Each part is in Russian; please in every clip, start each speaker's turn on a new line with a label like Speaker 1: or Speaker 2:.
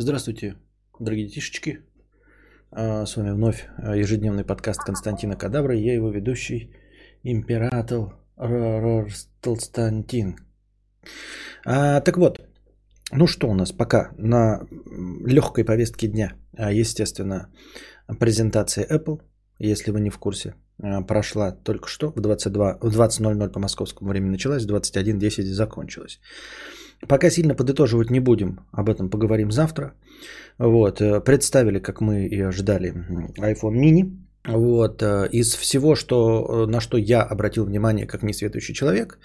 Speaker 1: Здравствуйте, дорогие детишечки. А, С вами вновь а, ежедневный подкаст Константина Кадавра. Я его ведущий, император Толстантин. А, так вот, ну что у нас пока на легкой повестке дня? А, Естественно, презентация Apple, если вы не в курсе, прошла только что в 22, в 20.00 по московскому времени началась, в 21.10 закончилась. Пока сильно подытоживать не будем, об этом поговорим завтра. Вот, э, представили, как мы и ожидали, iPhone mini. Вот, э, из всего, что, э, на что я обратил внимание как несветующий человек,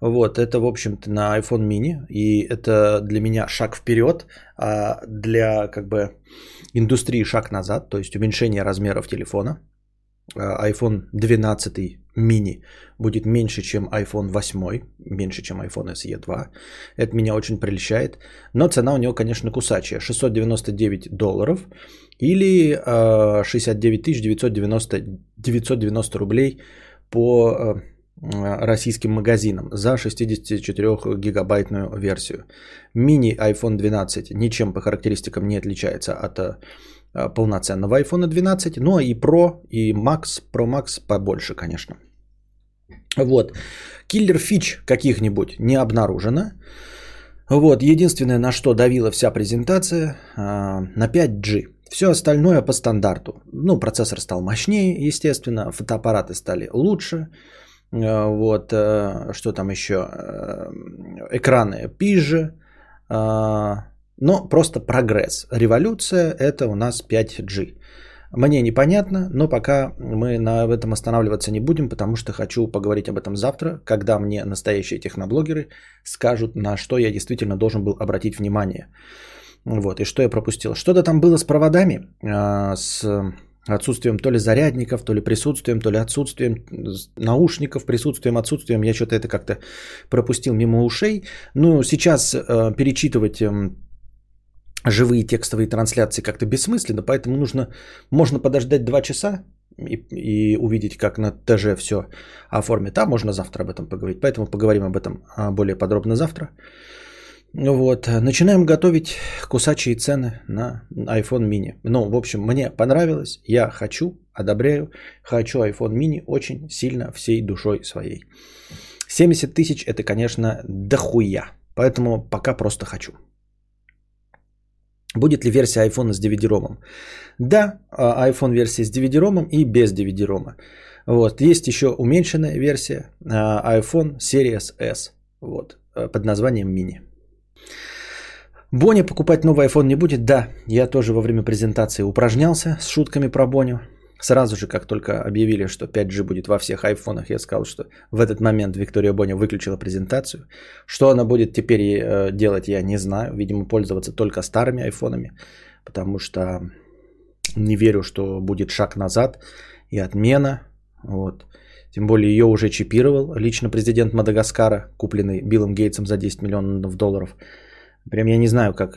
Speaker 1: вот, это, в общем-то, на iPhone mini, и это для меня шаг вперед, а для, как бы, индустрии шаг назад, то есть уменьшение размеров телефона. А, iPhone 12 mini будет меньше, чем iPhone 8, меньше, чем iPhone SE 2. Это меня очень прельщает. Но цена у него, конечно, кусачая. 699 долларов или э, 69 990, 990 рублей по э, российским магазинам за 64-гигабайтную версию. Мини iPhone 12 ничем по характеристикам не отличается от э, полноценного iPhone 12, но и Pro, и Max, Pro Max побольше, конечно. Вот. Киллер фич каких-нибудь не обнаружено. Вот. Единственное, на что давила вся презентация, а, на 5G. Все остальное по стандарту. Ну, процессор стал мощнее, естественно, фотоаппараты стали лучше. А, вот, что там еще? Экраны пиже. Но просто прогресс. Революция это у нас 5G. Мне непонятно, но пока мы на этом останавливаться не будем, потому что хочу поговорить об этом завтра, когда мне настоящие техноблогеры скажут, на что я действительно должен был обратить внимание. Вот, и что я пропустил. Что-то там было с проводами, с отсутствием то ли зарядников, то ли присутствием, то ли отсутствием наушников, присутствием, отсутствием. Я что-то это как-то пропустил мимо ушей. Ну, сейчас перечитывать живые текстовые трансляции как-то бессмысленно, поэтому нужно, можно подождать два часа и, и увидеть, как на ТЖ все оформит. А можно завтра об этом поговорить. Поэтому поговорим об этом а, более подробно завтра. Вот. Начинаем готовить кусачие цены на iPhone mini. Ну, в общем, мне понравилось. Я хочу, одобряю. Хочу iPhone mini очень сильно всей душой своей. 70 тысяч это, конечно, дохуя. Поэтому пока просто хочу. Будет ли версия iPhone с DVD-ROM? Да, а, iPhone версия с DVD-ROM и без DVD-ROM. Вот. Есть еще уменьшенная версия а, iPhone Series S вот, э, под названием Mini. Бонни покупать новый iPhone не будет? Да, я тоже во время презентации упражнялся с шутками про Боню. Сразу же, как только объявили, что 5G будет во всех айфонах, я сказал, что в этот момент Виктория Боня выключила презентацию. Что она будет теперь э, делать, я не знаю. Видимо, пользоваться только старыми айфонами, потому что не верю, что будет шаг назад и отмена. Вот. Тем более ее уже чипировал лично президент Мадагаскара, купленный Биллом Гейтсом за 10 миллионов долларов. Прям я не знаю, как...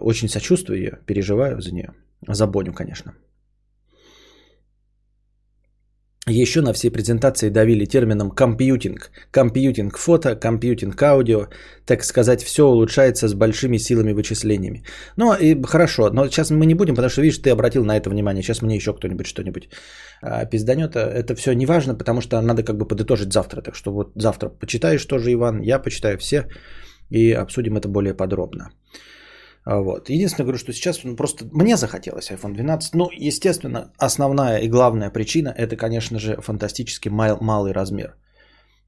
Speaker 1: Очень сочувствую ее, переживаю за нее. За Боню, конечно. Еще на всей презентации давили термином компьютинг. Компьютинг фото, компьютинг аудио. Так сказать, все улучшается с большими силами вычислениями. Ну и хорошо, но сейчас мы не будем, потому что, видишь, ты обратил на это внимание. Сейчас мне еще кто-нибудь что-нибудь а, пизданет. Это все не важно, потому что надо как бы подытожить завтра. Так что вот завтра почитаешь тоже, Иван, я почитаю все и обсудим это более подробно. А, вот. Единственное, говорю, что сейчас ну, просто мне захотелось iPhone 12. Ну, естественно, основная и главная причина это, конечно же, фантастически мал, малый размер.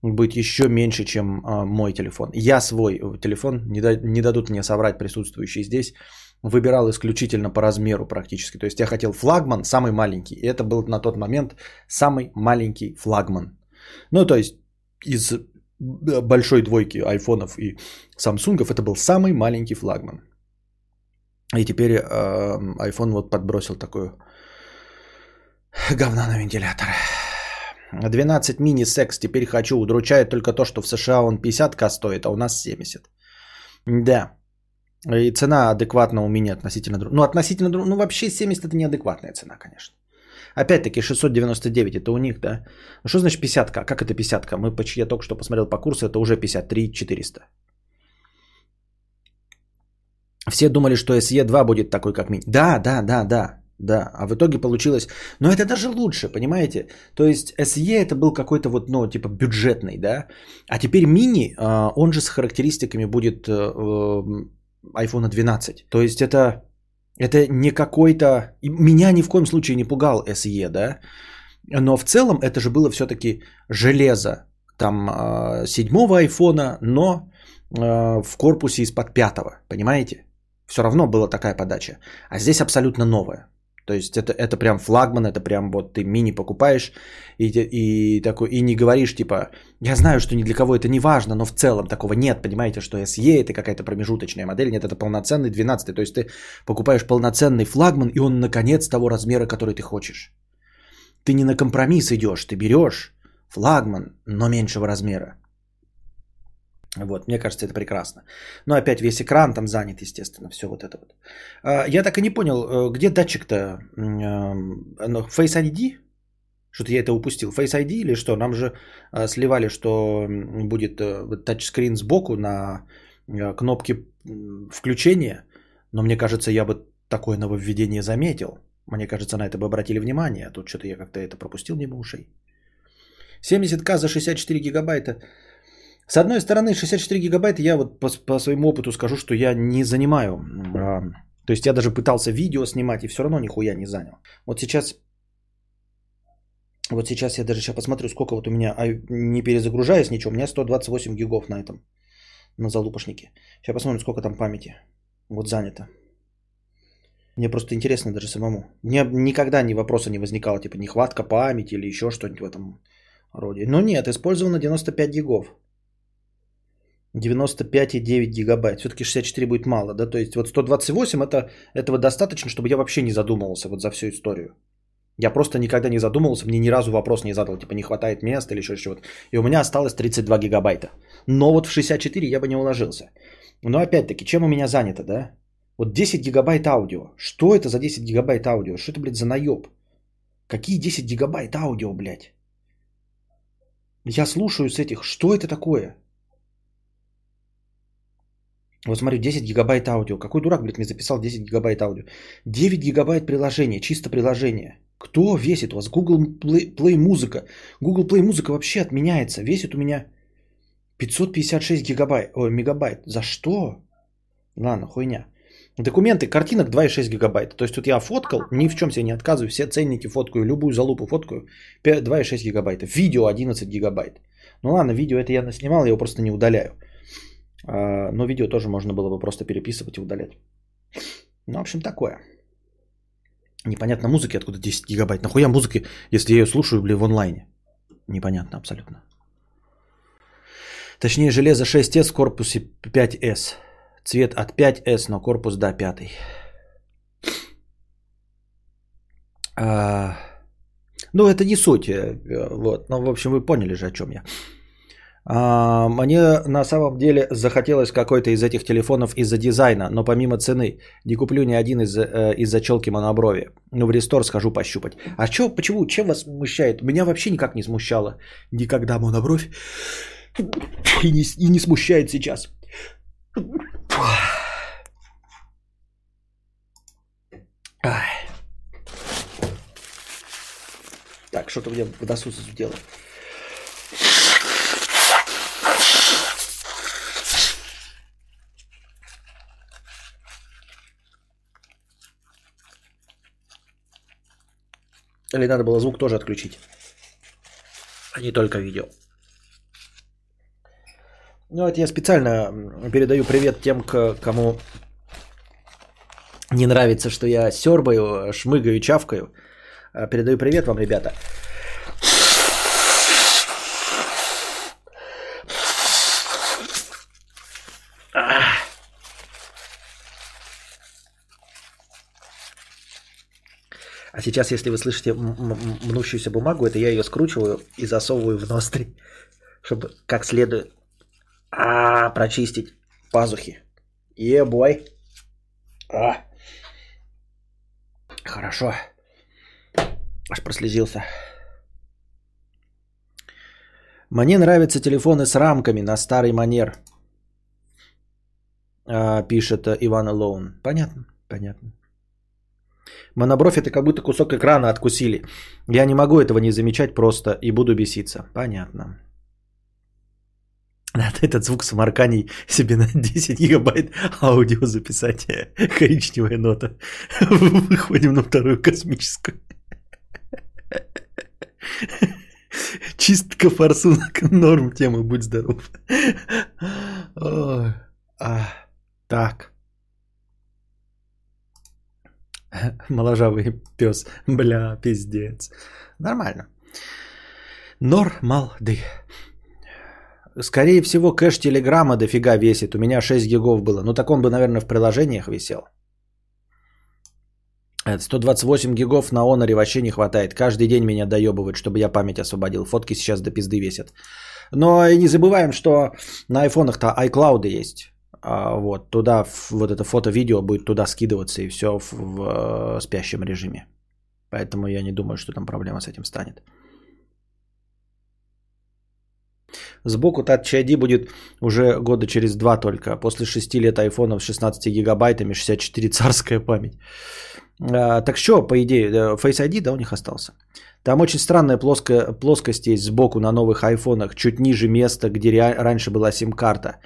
Speaker 1: Быть еще меньше, чем а, мой телефон. Я свой телефон, не, да, не дадут мне соврать присутствующие здесь, выбирал исключительно по размеру практически. То есть я хотел флагман, самый маленький. И это был на тот момент самый маленький флагман. Ну, то есть из большой двойки айфонов и самсунгов это был самый маленький флагман. И теперь э, iPhone вот подбросил такую говна на вентилятор. 12 мини секс теперь хочу. Удручает только то, что в США он 50к стоит, а у нас 70. Да. И цена адекватна у меня относительно друг. Ну, относительно друг. Ну, вообще 70 это неадекватная цена, конечно. Опять-таки 699 это у них, да? Ну, что значит 50к? Как это 50к? Мы, я только что посмотрел по курсу, это уже 53 400. Все думали, что SE 2 будет такой, как мини. Да, да, да, да, да. А в итоге получилось... Но это даже лучше, понимаете? То есть SE это был какой-то вот, ну, типа бюджетный, да? А теперь мини, а, он же с характеристиками будет э, iPhone 12. То есть это, это не какой-то... Меня ни в коем случае не пугал SE, да? Но в целом это же было все-таки железо там а, седьмого айфона, но а, в корпусе из-под пятого, понимаете? Все равно была такая подача. А здесь абсолютно новая. То есть это, это прям флагман, это прям вот ты мини покупаешь и, и, такой, и не говоришь типа, я знаю, что ни для кого это не важно, но в целом такого нет, понимаете, что SE это какая-то промежуточная модель, нет, это полноценный 12 то есть ты покупаешь полноценный флагман и он наконец того размера, который ты хочешь. Ты не на компромисс идешь, ты берешь флагман, но меньшего размера. Вот, мне кажется, это прекрасно. Но опять весь экран там занят, естественно, все вот это вот. А, я так и не понял, э, где датчик-то? Face ID? Что-то я это упустил. Face ID или что? Нам же а, сливали, что будет э, тачскрин сбоку на э, кнопке включения. Но мне кажется, я бы такое нововведение заметил. Мне кажется, на это бы обратили внимание. А тут что-то я как-то это пропустил мимо ушей. 70к за 64 гигабайта. С одной стороны, 64 гигабайта я вот по, по своему опыту скажу, что я не занимаю. А, то есть я даже пытался видео снимать и все равно нихуя не занял. Вот сейчас, вот сейчас я даже сейчас посмотрю, сколько вот у меня, не перезагружаясь ничего, у меня 128 гигов на этом, на залупошнике. Сейчас посмотрим, сколько там памяти вот занято. Мне просто интересно даже самому. Мне никогда ни вопроса не возникало, типа нехватка памяти или еще что-нибудь в этом роде. Но нет, использовано 95 гигов. 95,9 гигабайт. Все-таки 64 будет мало, да? То есть вот 128 это, этого достаточно, чтобы я вообще не задумывался вот за всю историю. Я просто никогда не задумывался, мне ни разу вопрос не задал, типа не хватает места или еще чего-то. И у меня осталось 32 гигабайта. Но вот в 64 я бы не уложился. Но опять-таки, чем у меня занято, да? Вот 10 гигабайт аудио. Что это за 10 гигабайт аудио? Что это, блядь, за наеб? Какие 10 гигабайт аудио, блядь? Я слушаю с этих. Что это такое? Вот смотрю, 10 гигабайт аудио. Какой дурак, блядь, мне записал 10 гигабайт аудио? 9 гигабайт приложения, чисто приложение. Кто весит у вас? Google Play, Play музыка. Google Play музыка вообще отменяется. Весит у меня 556 гигабайт, ой, мегабайт. За что? Ладно, хуйня. Документы, картинок 2,6 гигабайта. То есть тут я фоткал, ни в чем себе не отказываю, все ценники фоткаю, любую залупу фоткаю, 2,6 гигабайта. Видео 11 гигабайт. Ну ладно, видео это я снимал, я его просто не удаляю. А, но видео тоже можно было бы просто переписывать и удалять. Ну, в общем, такое. Непонятно музыки, откуда 10 гигабайт. Нахуя музыки, если я ее слушаю, блин, в онлайне? Непонятно абсолютно. Точнее, железо 6S в корпусе 5S. Цвет от 5S, но корпус до 5. А, ну, это не суть. Э, вот. Но, в общем, вы поняли же, о чем я. Мне на самом деле захотелось какой-то из этих телефонов из-за дизайна, но помимо цены не куплю ни один из, э, из-за челки моноброви. Ну, в рестор схожу пощупать. А чё, почему, чем вас смущает? Меня вообще никак не смущало никогда монобровь. И не, и не смущает сейчас. Так, что-то мне водосус сделал. Или надо было звук тоже отключить, а не только видео. Ну, это я специально передаю привет тем, кому не нравится, что я сербаю, шмыгаю, чавкаю. А, передаю привет вам, ребята. А сейчас, если вы слышите мнущуюся бумагу, это я ее скручиваю и засовываю в ноздри, чтобы как следует а, прочистить пазухи. Ебой. А. Хорошо. Аж прослезился. Мне нравятся телефоны с рамками на старый манер. пишет Иван Лоун. Понятно, понятно. Монобровь это как будто кусок экрана откусили. Я не могу этого не замечать просто и буду беситься. Понятно. Надо этот звук самарканий себе на 10 гигабайт аудио записать. Коричневая нота. Выходим на вторую космическую. Чистка форсунок. Норм тема, будь здоров. А, так. Моложавый пес. Бля, пиздец. Нормально. Нормалды. Скорее всего, кэш Телеграма дофига весит. У меня 6 гигов было. Ну, так он бы, наверное, в приложениях висел. 128 гигов на Honor вообще не хватает. Каждый день меня доебывают, чтобы я память освободил. Фотки сейчас до пизды весят. Но и не забываем, что на айфонах-то iCloud есть. А вот туда вот это фото-видео будет туда скидываться и все в, в э, спящем режиме. Поэтому я не думаю, что там проблема с этим станет. Сбоку Touch ID будет уже года через два только. После 6 лет айфонов с 16 гигабайтами 64 царская память. А, так что, по идее, э, Face ID, да, у них остался. Там очень странная плоская, плоскость есть сбоку на новых айфонах, чуть ниже места, где раньше была сим-карта.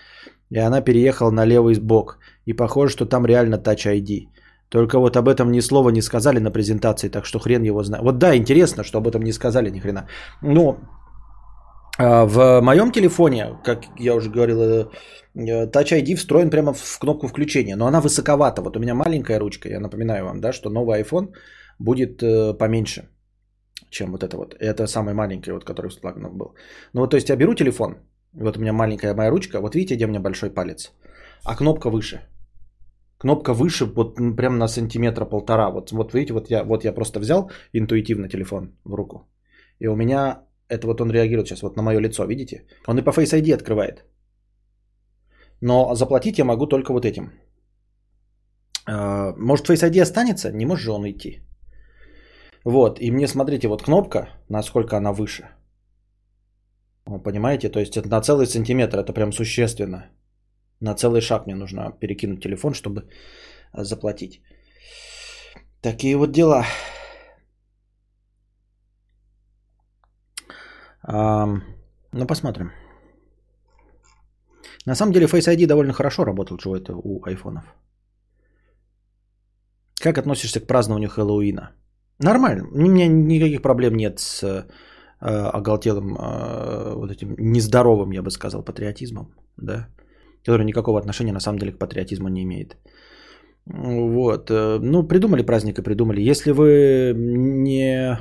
Speaker 1: И она переехала на левый бок. И похоже, что там реально Touch ID. Только вот об этом ни слова не сказали на презентации, так что хрен его знает. Вот да, интересно, что об этом не сказали ни хрена. Но а, в моем телефоне, как я уже говорил, э, Touch ID встроен прямо в кнопку включения, но она высоковата. Вот у меня маленькая ручка, я напоминаю вам, да, что новый iPhone будет э, поменьше, чем вот это вот. Это самый маленький, вот, который в был. Ну вот, то есть я беру телефон, вот у меня маленькая моя ручка, вот видите, где у меня большой палец, а кнопка выше. Кнопка выше, вот прям на сантиметра полтора. Вот, вот видите, вот я, вот я просто взял интуитивно телефон в руку. И у меня это вот он реагирует сейчас вот на мое лицо, видите? Он и по Face ID открывает. Но заплатить я могу только вот этим. А, может Face ID останется? Не может же он идти. Вот, и мне смотрите, вот кнопка, насколько она выше. Понимаете, то есть это на целый сантиметр, это прям существенно. На целый шаг мне нужно перекинуть телефон, чтобы заплатить. Такие вот дела. Ну, посмотрим. На самом деле Face ID довольно хорошо работал, чего это у айфонов. Как относишься к празднованию Хэллоуина? Нормально. У меня никаких проблем нет с оголтелым, э, вот этим нездоровым, я бы сказал, патриотизмом, да, который никакого отношения на самом деле к патриотизму не имеет. Вот. Э, ну, придумали праздник и придумали. Если вы не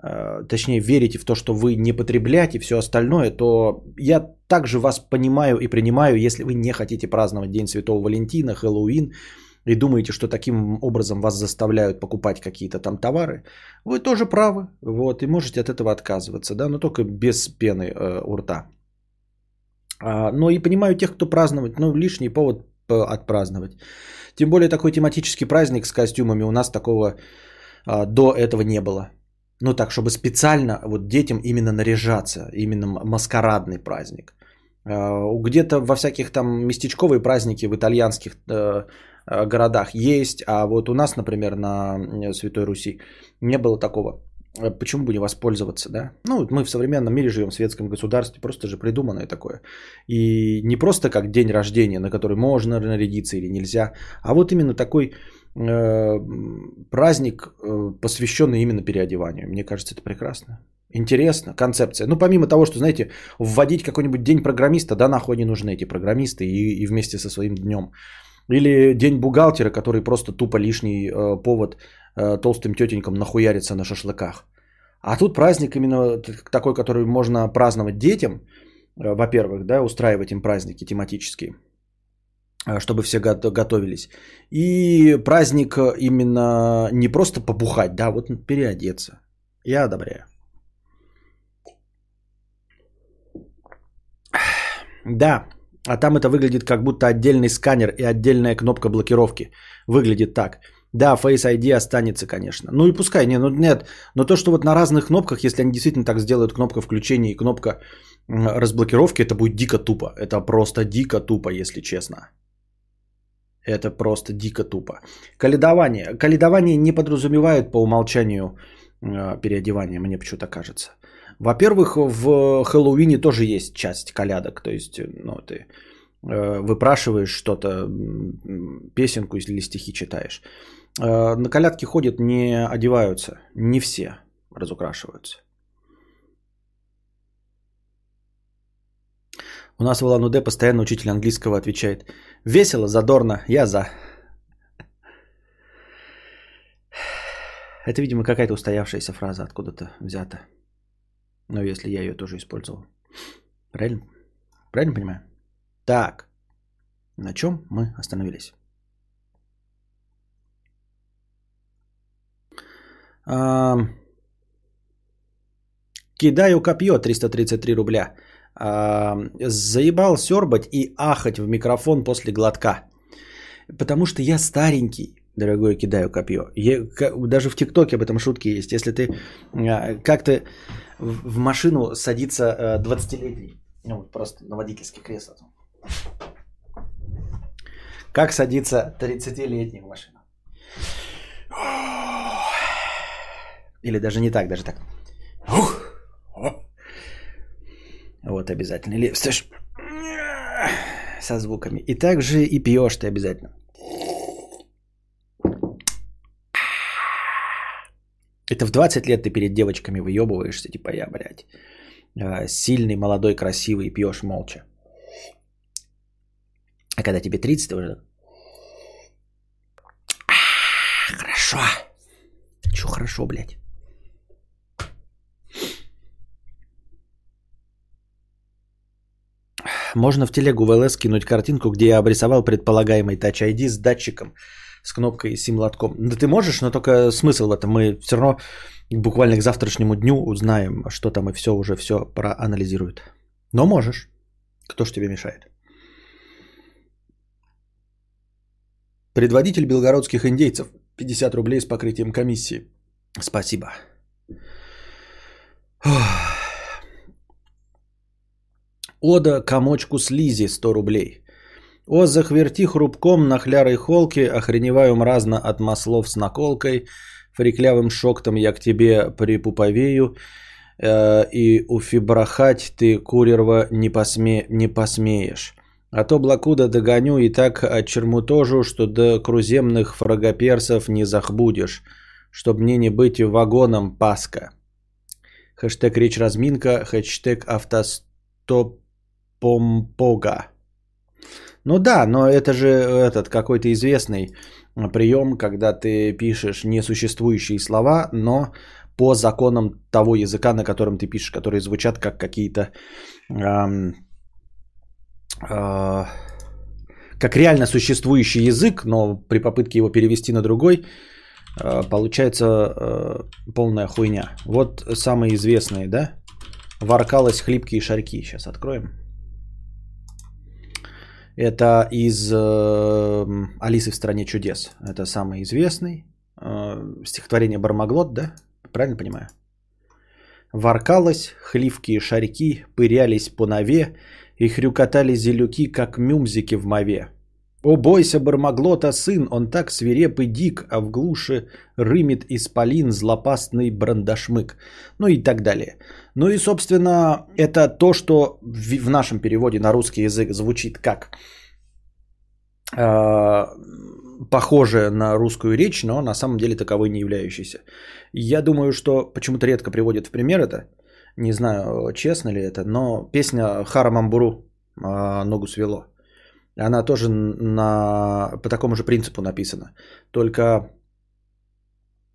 Speaker 1: Э, точнее верите в то, что вы не потребляете все остальное, то я также вас понимаю и принимаю, если вы не хотите праздновать День Святого Валентина, Хэллоуин, и думаете, что таким образом вас заставляют покупать какие-то там товары, вы тоже правы, вот, и можете от этого отказываться, да, но только без пены э, у рта. А, но и понимаю тех, кто праздновать, ну, лишний повод отпраздновать. Тем более такой тематический праздник с костюмами у нас такого а, до этого не было. Ну так, чтобы специально вот детям именно наряжаться, именно маскарадный праздник. Э, где-то во всяких там местечковые праздники в итальянских э, городах есть, а вот у нас, например, на Святой Руси не было такого. Почему бы не воспользоваться, да? Ну, мы в современном мире живем, в светском государстве, просто же придуманное такое. И не просто как день рождения, на который можно нарядиться или нельзя, а вот именно такой Э, праздник, э, посвященный именно переодеванию. Мне кажется, это прекрасно. Интересно, концепция. Ну, помимо того, что, знаете, вводить какой-нибудь день программиста, да, нахуй не нужны эти программисты и, и вместе со своим днем. Или день бухгалтера, который просто тупо лишний э, повод э, толстым тетенькам нахуяриться на шашлыках. А тут праздник именно такой, который можно праздновать детям, э, во-первых, да, устраивать им праздники тематические – Э, чтобы все готовились. И праздник э, именно не просто побухать, да, вот переодеться. Я одобряю. Да, а там это выглядит как будто отдельный сканер и отдельная кнопка блокировки. Выглядит так. Да, Face ID останется, конечно. Ну и пускай, не, ну нет. Но то, что вот на разных кнопках, если они действительно так сделают, кнопка включения и кнопка разблокировки, это будет дико тупо. Это просто дико тупо, если честно. Это просто дико тупо. Каледование. Каледование не подразумевает по умолчанию э, переодевания, мне почему-то кажется. Во-первых, в Хэллоуине тоже есть часть колядок. То есть, ну, ты э, выпрашиваешь что-то, песенку или стихи читаешь. Э, на колядки ходят, не одеваются. Не все разукрашиваются. У нас в Улан-Удэ постоянно учитель английского отвечает. Весело, задорно, я за. Это, видимо, какая-то устоявшаяся фраза откуда-то взята. Но если я ее тоже использовал. Правильно? Правильно понимаю? Так. На чем мы остановились? А, кидаю копье 333 рубля. А, заебал сербать и ахать в микрофон после глотка. Потому что я старенький, дорогой, кидаю копье. Я, даже в ТикТоке об этом шутки есть. Если ты а, как-то в машину садится 20-летний, э, ну, просто на водительское кресло. Как садится 30-летний в машину? Или даже не так, даже так. Вот обязательно. Или со звуками. И также и пьешь ты обязательно. Это в 20 лет ты перед девочками выебываешься, типа я, блядь, а, сильный, молодой, красивый, пьешь молча. А когда тебе 30, ты уже... Хорошо. Чё хорошо, блядь? Можно в телегу в ЛС кинуть картинку, где я обрисовал предполагаемый Touch ID с датчиком с кнопкой сим-лотком. Да ты можешь, но только смысл в этом. Мы все равно буквально к завтрашнему дню узнаем, что там и все уже все проанализирует. Но можешь. Кто ж тебе мешает? Предводитель белгородских индейцев. 50 рублей с покрытием комиссии. Спасибо. Ода комочку слизи 100 рублей. О, захверти хрубком на хлярой холке, охреневаю мразно от маслов с наколкой, фриклявым шоктом я к тебе припуповею, э, и уфибрахать ты, курерва, не, посме, не посмеешь. А то блокуда догоню и так отчермутожу, что до круземных фрагоперсов не захбудешь, чтоб мне не быть вагоном Паска. Хэштег речь разминка, хэштег автостопомпога. Ну да, но это же этот какой-то известный прием, когда ты пишешь несуществующие слова, но по законам того языка, на котором ты пишешь, которые звучат как какие-то... Эм, э, как реально существующий язык, но при попытке его перевести на другой, э, получается э, полная хуйня. Вот самые известные, да? Воркалось хлипкие шарьки. Сейчас откроем. Это из э, Алисы в стране чудес. Это самый известный. Э, стихотворение Бармаглот, да? Правильно понимаю? Воркалось, хливкие шарики пырялись по нове и хрюкотали зелюки, как мюмзики в мове. О, бойся Бармаглота, сын, он так свиреп и дик, а в глуши рымит исполин злопастный брандашмык. Ну и так далее. Ну и, собственно, это то, что в нашем переводе на русский язык звучит как э, похоже на русскую речь, но на самом деле таковой не являющийся. Я думаю, что почему-то редко приводят в пример это. Не знаю, честно ли это, но песня Хара Мамбуру э, «Ногу свело». Она тоже на, по такому же принципу написана. Только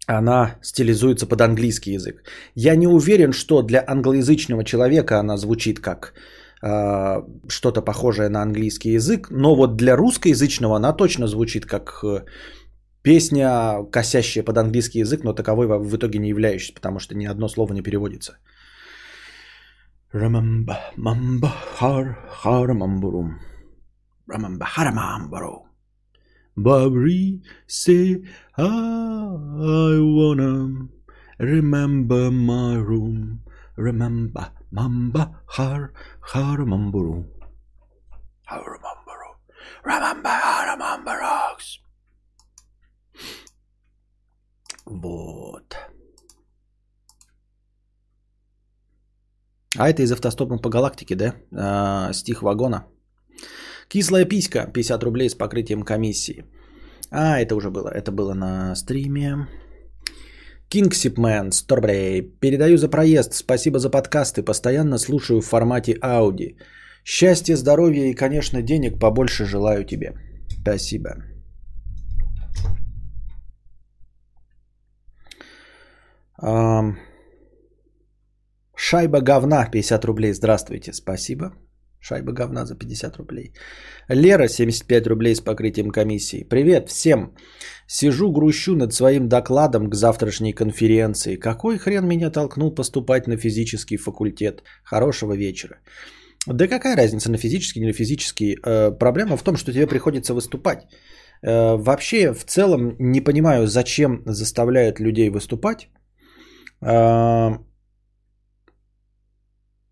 Speaker 1: она стилизуется под английский язык. Я не уверен, что для англоязычного человека она звучит как э, что-то похожее на английский язык, но вот для русскоязычного она точно звучит как э, песня, косящая под английский язык, но таковой в итоге не являющаяся, потому что ни одно слово не переводится. Remember, mamba, har, har, mamburum. Роман Бахарамам Бароу. Barbie say I wanna remember my room. Remember mamba har har mamburu. Har mamburu. Remember har mambarox. Вот. А это из автостопом по галактике, да? А, стих вагона. Кислая писька, 50 рублей с покрытием комиссии. А, это уже было. Это было на стриме. Кингсипмен, 100 рублей. Передаю за проезд. Спасибо за подкасты. Постоянно слушаю в формате ауди. Счастья, здоровья и, конечно, денег побольше желаю тебе. Спасибо. Шайба говна 50 рублей. Здравствуйте. Спасибо. Шайба говна за 50 рублей. Лера 75 рублей с покрытием комиссии. Привет всем. Сижу грущу над своим докладом к завтрашней конференции. Какой хрен меня толкнул поступать на физический факультет? Хорошего вечера. Да какая разница на физический или физический? Э, проблема в том, что тебе приходится выступать. Э, вообще, в целом, не понимаю, зачем заставляют людей выступать.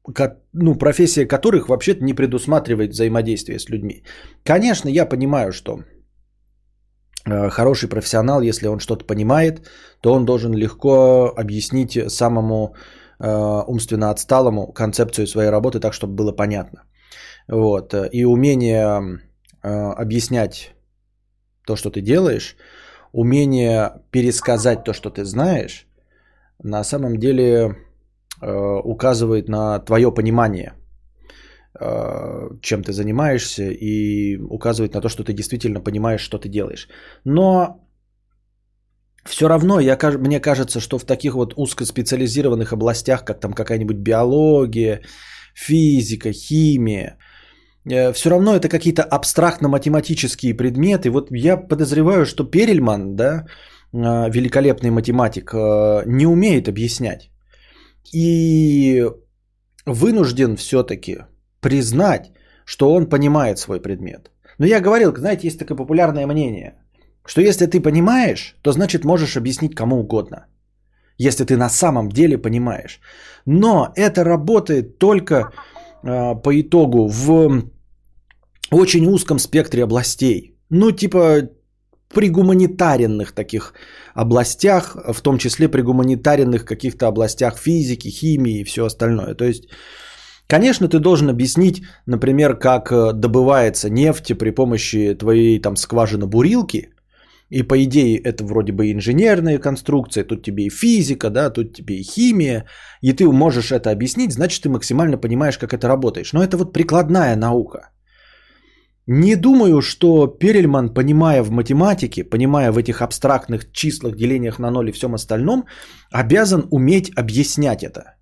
Speaker 1: Э, ну, профессия которых вообще-то не предусматривает взаимодействие с людьми. Конечно, я понимаю, что э, хороший профессионал, если он что-то понимает, то он должен легко объяснить самому э, умственно отсталому концепцию своей работы так, чтобы было понятно. Вот. И умение э, объяснять то, что ты делаешь, умение пересказать то, что ты знаешь, на самом деле Э, указывает на твое понимание, э, чем ты занимаешься, и указывает на то, что ты действительно понимаешь, что ты делаешь. Но все равно я, мне кажется, что в таких вот узкоспециализированных областях, как там какая-нибудь биология, физика, химия, э, все равно это какие-то абстрактно-математические предметы. Вот я подозреваю, что Перельман, да, великолепный математик, не умеет объяснять и вынужден все-таки признать, что он понимает свой предмет. Но я говорил, знаете, есть такое популярное мнение, что если ты понимаешь, то значит можешь объяснить кому угодно. Если ты на самом деле понимаешь. Но это работает только э, по итогу в очень узком спектре областей. Ну, типа при гуманитарных таких областях, в том числе при гуманитарных каких-то областях физики, химии и все остальное. То есть, конечно, ты должен объяснить, например, как э, добывается нефть при помощи твоей там скважины бурилки, и по идее это вроде бы инженерная конструкция, тут тебе и физика, да, тут тебе и химия, и ты можешь это объяснить, значит ты максимально понимаешь, как это работаешь. Но это вот прикладная наука. Не думаю, что Перельман, понимая в математике, понимая в этих абстрактных числах, делениях на ноль и всем остальном, обязан уметь объяснять это.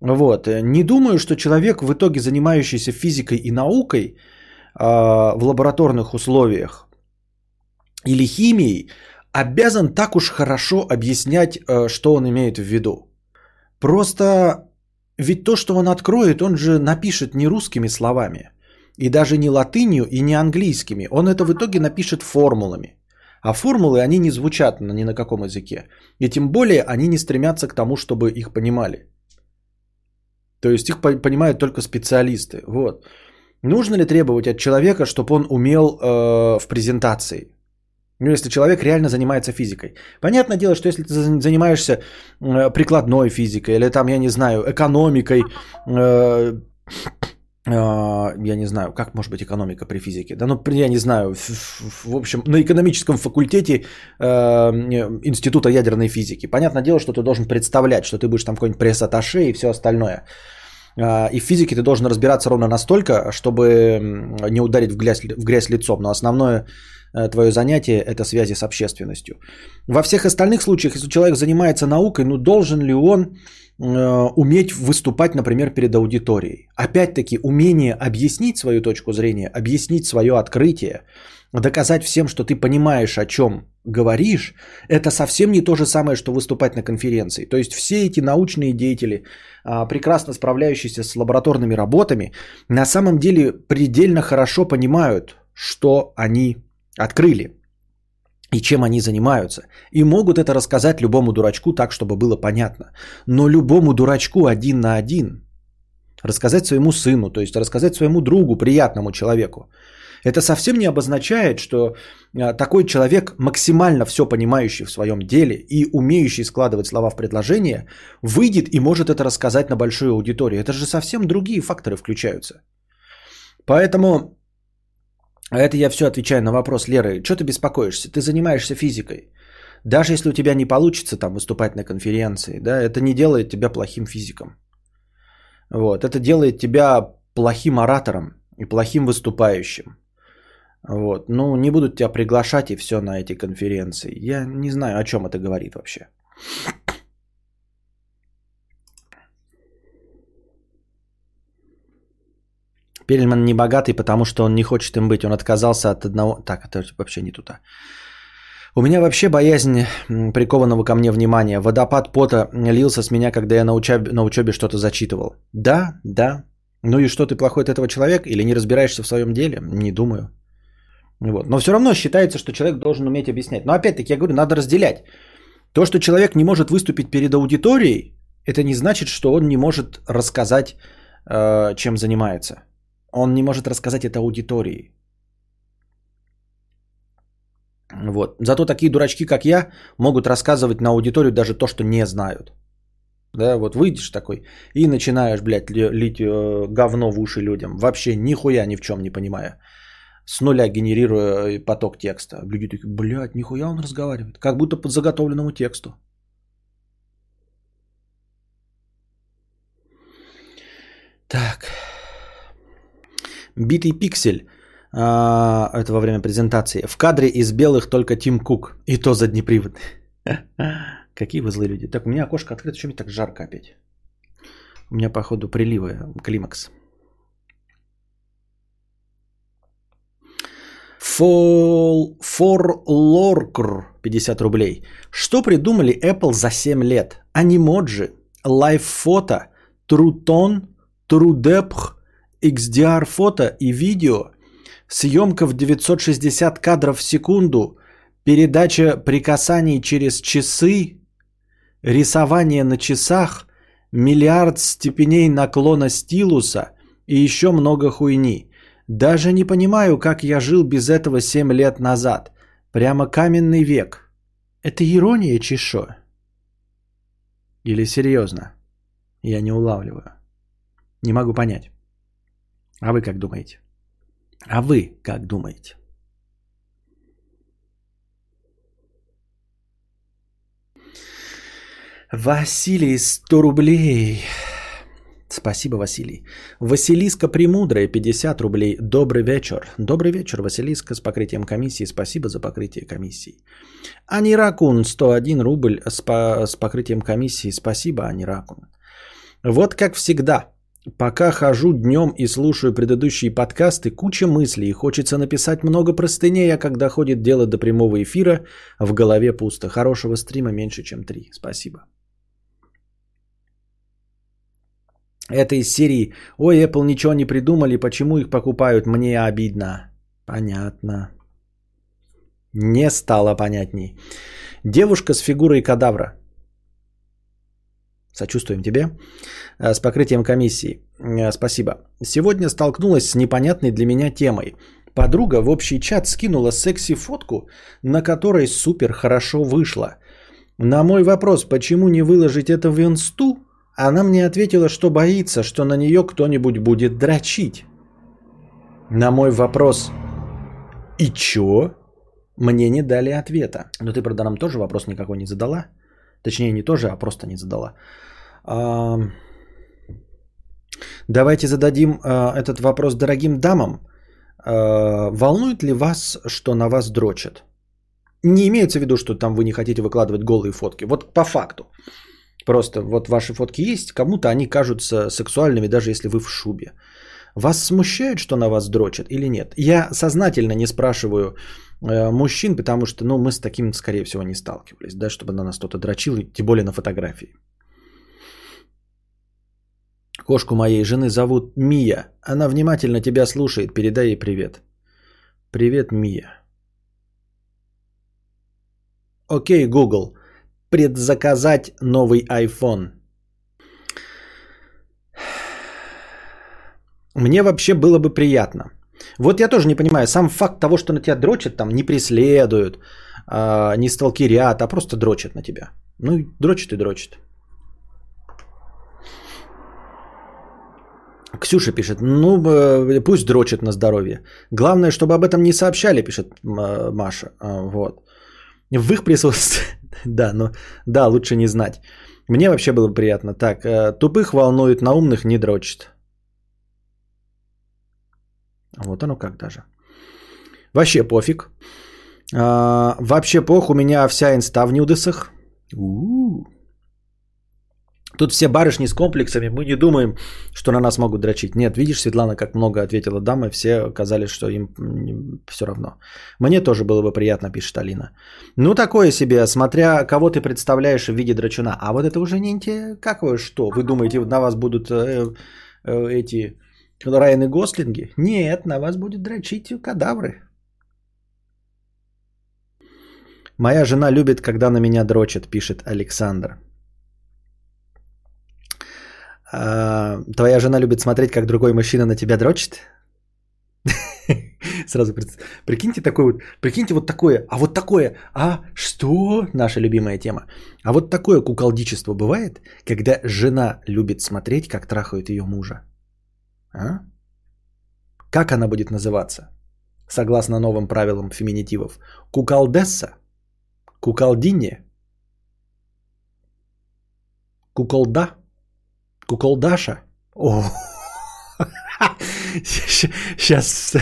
Speaker 1: Вот. Не думаю, что человек, в итоге занимающийся физикой и наукой а, в лабораторных условиях или химией, обязан так уж хорошо объяснять, а, что он имеет в виду. Просто ведь то, что он откроет, он же напишет не русскими словами – и даже не латынью и не английскими. Он это в итоге напишет формулами. А формулы, они не звучат ни на каком языке. И тем более они не стремятся к тому, чтобы их понимали. То есть их понимают только специалисты. Вот. Нужно ли требовать от человека, чтобы он умел э, в презентации? Ну, если человек реально занимается физикой. Понятное дело, что если ты занимаешься э, прикладной физикой или там, я не знаю, экономикой, э, я не знаю, как может быть экономика при физике. Да, ну, я не знаю, в, общем, на экономическом факультете э, Института ядерной физики. Понятное дело, что ты должен представлять, что ты будешь там какой-нибудь пресс-атташе и все остальное. Э, и в физике ты должен разбираться ровно настолько, чтобы не ударить в грязь, в грязь лицом. Но основное э, твое занятие – это связи с общественностью. Во всех остальных случаях, если человек занимается наукой, ну должен ли он уметь выступать, например, перед аудиторией. Опять-таки, умение объяснить свою точку зрения, объяснить свое открытие, доказать всем, что ты понимаешь, о чем говоришь, это совсем не то же самое, что выступать на конференции. То есть все эти научные деятели, а, прекрасно справляющиеся с лабораторными работами, на самом деле предельно хорошо понимают, что они открыли и чем они занимаются. И могут это рассказать любому дурачку так, чтобы было понятно. Но любому дурачку один на один рассказать своему сыну, то есть рассказать своему другу, приятному человеку, Это совсем не обозначает, что а, такой человек, максимально все понимающий в своем деле и умеющий складывать слова в предложение, выйдет и может это рассказать на большую аудиторию. Это же совсем другие факторы включаются. Поэтому, а это я все отвечаю на вопрос Леры, что ты беспокоишься? Ты занимаешься физикой. Даже если у тебя не получится там выступать на конференции, да, это не делает тебя плохим физиком. Вот, это делает тебя плохим оратором и плохим выступающим. Вот. Ну, не будут тебя приглашать и все на эти конференции. Я не знаю, о чем это говорит вообще. Перельман не богатый, потому что он не хочет им быть. Он отказался от одного... Так, это вообще не туда. У меня вообще боязнь прикованного ко мне внимания. Водопад пота лился с меня, когда я на учебе, на учебе что-то зачитывал. Да, да. Ну и что, ты плохой от этого человека или не разбираешься в своем деле? Не думаю. Вот. Но все равно считается, что человек должен уметь объяснять. Но опять-таки, я говорю, надо разделять. То, что человек не может выступить перед аудиторией, это не значит, что он не может рассказать, э, чем занимается. Он не может рассказать это аудитории. Вот. Зато такие дурачки, как я, могут рассказывать на аудиторию даже то, что не знают. Да, вот выйдешь такой и начинаешь, блядь, лить э, говно в уши людям. Вообще нихуя ни в чем не понимая. С нуля генерируя э, поток текста. Люди такие, блядь, нихуя он разговаривает. Как будто по заготовленному тексту. Так. Битый пиксель. А, это во время презентации. В кадре из белых только Тим Кук. И то заднеприводный. Какие вы злые люди. Так, у меня окошко открыто, что мне так жарко опять? У меня, походу, приливы, климакс. Фол... Форлоркр 50 рублей. Что придумали Apple за 7 лет? Анимоджи, лайв-фото, трутон, трудепх, XDR-фото и видео, съемка в 960 кадров в секунду, передача прикасаний через часы, рисование на часах, миллиард степеней наклона стилуса и еще много хуйни. Даже не понимаю, как я жил без этого 7 лет назад. Прямо каменный век. Это ирония, чешо? Или серьезно? Я не улавливаю. Не могу понять. А вы как думаете? А вы как думаете? Василий, 100 рублей. Спасибо, Василий. Василиска Премудрая, 50 рублей. Добрый вечер. Добрый вечер, Василиска, с покрытием комиссии. Спасибо за покрытие комиссии. Аниракун, 101 рубль с, по- с покрытием комиссии. Спасибо, Аниракун. Вот как всегда, пока хожу днем и слушаю предыдущие подкасты, куча мыслей. Хочется написать много простыней, а когда ходит дело до прямого эфира, в голове пусто. Хорошего стрима меньше, чем три. Спасибо. Это из серии «Ой, Apple ничего не придумали, почему их покупают, мне обидно». Понятно. Не стало понятней. Девушка с фигурой кадавра. Сочувствуем тебе. Э, С покрытием комиссии. Э, Спасибо. Сегодня столкнулась с непонятной для меня темой. Подруга в общий чат скинула секси-фотку, на которой супер хорошо вышла. На мой вопрос, почему не выложить это в инсту, она мне ответила, что боится, что на нее кто-нибудь будет дрочить. На мой вопрос «И чё?» мне не дали ответа. Но ты, правда, нам тоже вопрос никакой не задала. Точнее, не тоже, а просто не задала. Давайте зададим а, этот вопрос дорогим дамам. А, Волнует ли вас, что на вас дрочат? Не имеется в виду, что там вы не хотите выкладывать голые фотки. Вот по факту. Просто вот ваши фотки есть, кому-то они кажутся сексуальными, даже если вы в шубе. Вас смущает, что на вас дрочат или нет? Я сознательно не спрашиваю мужчин, потому что ну, мы с таким, скорее всего, не сталкивались, да, чтобы на нас кто-то дрочил, тем более на фотографии. Кошку моей жены зовут Мия. Она внимательно тебя слушает. Передай ей привет. Привет, Мия. Окей, Google. Предзаказать новый iPhone. Мне вообще было бы приятно. Вот я тоже не понимаю, сам факт того, что на тебя дрочат, там не преследуют, э, не сталкерят, а просто дрочат на тебя. Ну, дрочит и дрочит. Ксюша пишет, ну пусть дрочит на здоровье. Главное, чтобы об этом не сообщали, пишет Маша. А, вот. В их присутствии, да, ну да, лучше не знать. Мне вообще было приятно. Так, э, тупых волнует, на умных не дрочит. Вот оно как даже. Вообще пофиг. А, вообще пох, у меня вся инста в нюдесах. У-у-у. Тут все барышни с комплексами, мы не думаем, что на нас могут дрочить. Нет, видишь, Светлана, как много ответила дамы, все казали, что им все равно. Мне тоже было бы приятно, пишет Алина. Ну, такое себе, смотря кого ты представляешь в виде драчуна. А вот это уже не интересно. Как вы что? Вы думаете, на вас будут э, э, эти Райаны Гослинги? Нет, на вас будет дрочить кадавры. Моя жена любит, когда на меня дрочат, пишет Александр. А, твоя жена любит смотреть, как другой мужчина на тебя дрочит? Сразу прикиньте такое вот, прикиньте вот такое, а вот такое, а что? Наша любимая тема. А вот такое куколдичество бывает, когда жена любит смотреть, как трахают ее мужа. А? Как она будет называться? Согласно новым правилам феминитивов. Куколдесса? Куколдине? Куколда? Куколдаша? О, сейчас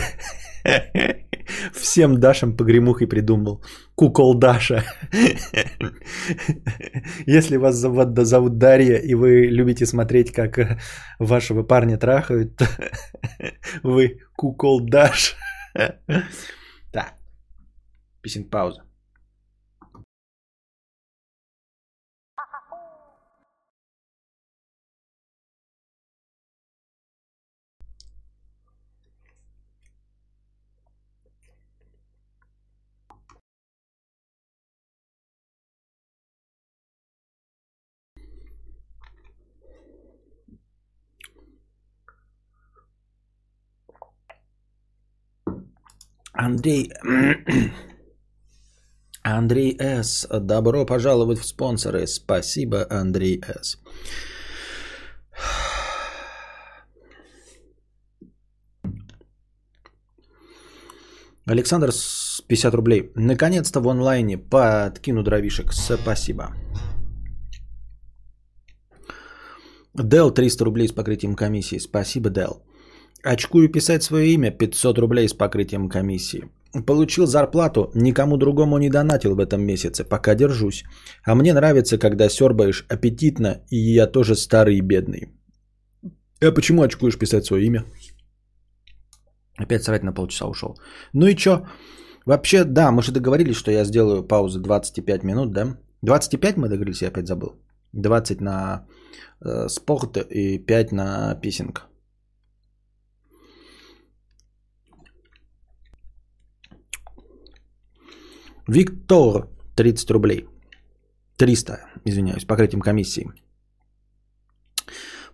Speaker 1: всем Дашам погремухой придумал. Куколдаша. Если вас зовут, зовут Дарья, и вы любите смотреть, как вашего парня трахают, то вы куколдаш. Так. Писинг пауза. Андрей... Андрей С. Добро пожаловать в спонсоры. Спасибо, Андрей С. Александр с 50 рублей. Наконец-то в онлайне подкину дровишек. Спасибо. Дел 300 рублей с покрытием комиссии. Спасибо, Дел. Очкую писать свое имя 500 рублей с покрытием комиссии. Получил зарплату, никому другому не донатил в этом месяце, пока держусь. А мне нравится, когда сербаешь аппетитно, и я тоже старый и бедный. А почему очкуешь писать свое имя? Опять срать на полчаса ушел. Ну и чё? Вообще, да, мы же договорились, что я сделаю паузу 25 минут, да? 25 мы договорились, я опять забыл. 20 на э, спорт и 5 на писинг. Виктор, 30 рублей. 300, извиняюсь, покрытием комиссии.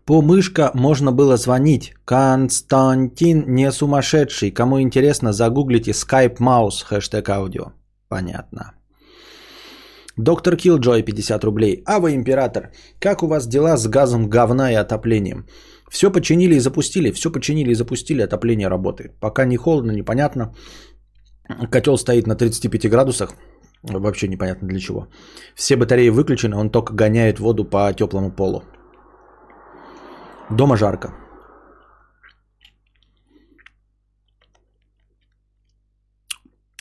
Speaker 1: По мышка можно было звонить. Константин не сумасшедший. Кому интересно, загуглите Skype Mouse, хэштег аудио. Понятно. Доктор Киллджой, 50 рублей. А вы, император, как у вас дела с газом говна и отоплением? Все починили и запустили, все починили и запустили, отопление работает. Пока не холодно, непонятно. Котел стоит на 35 градусах. Вообще непонятно для чего. Все батареи выключены, он только гоняет воду по теплому полу. Дома жарко.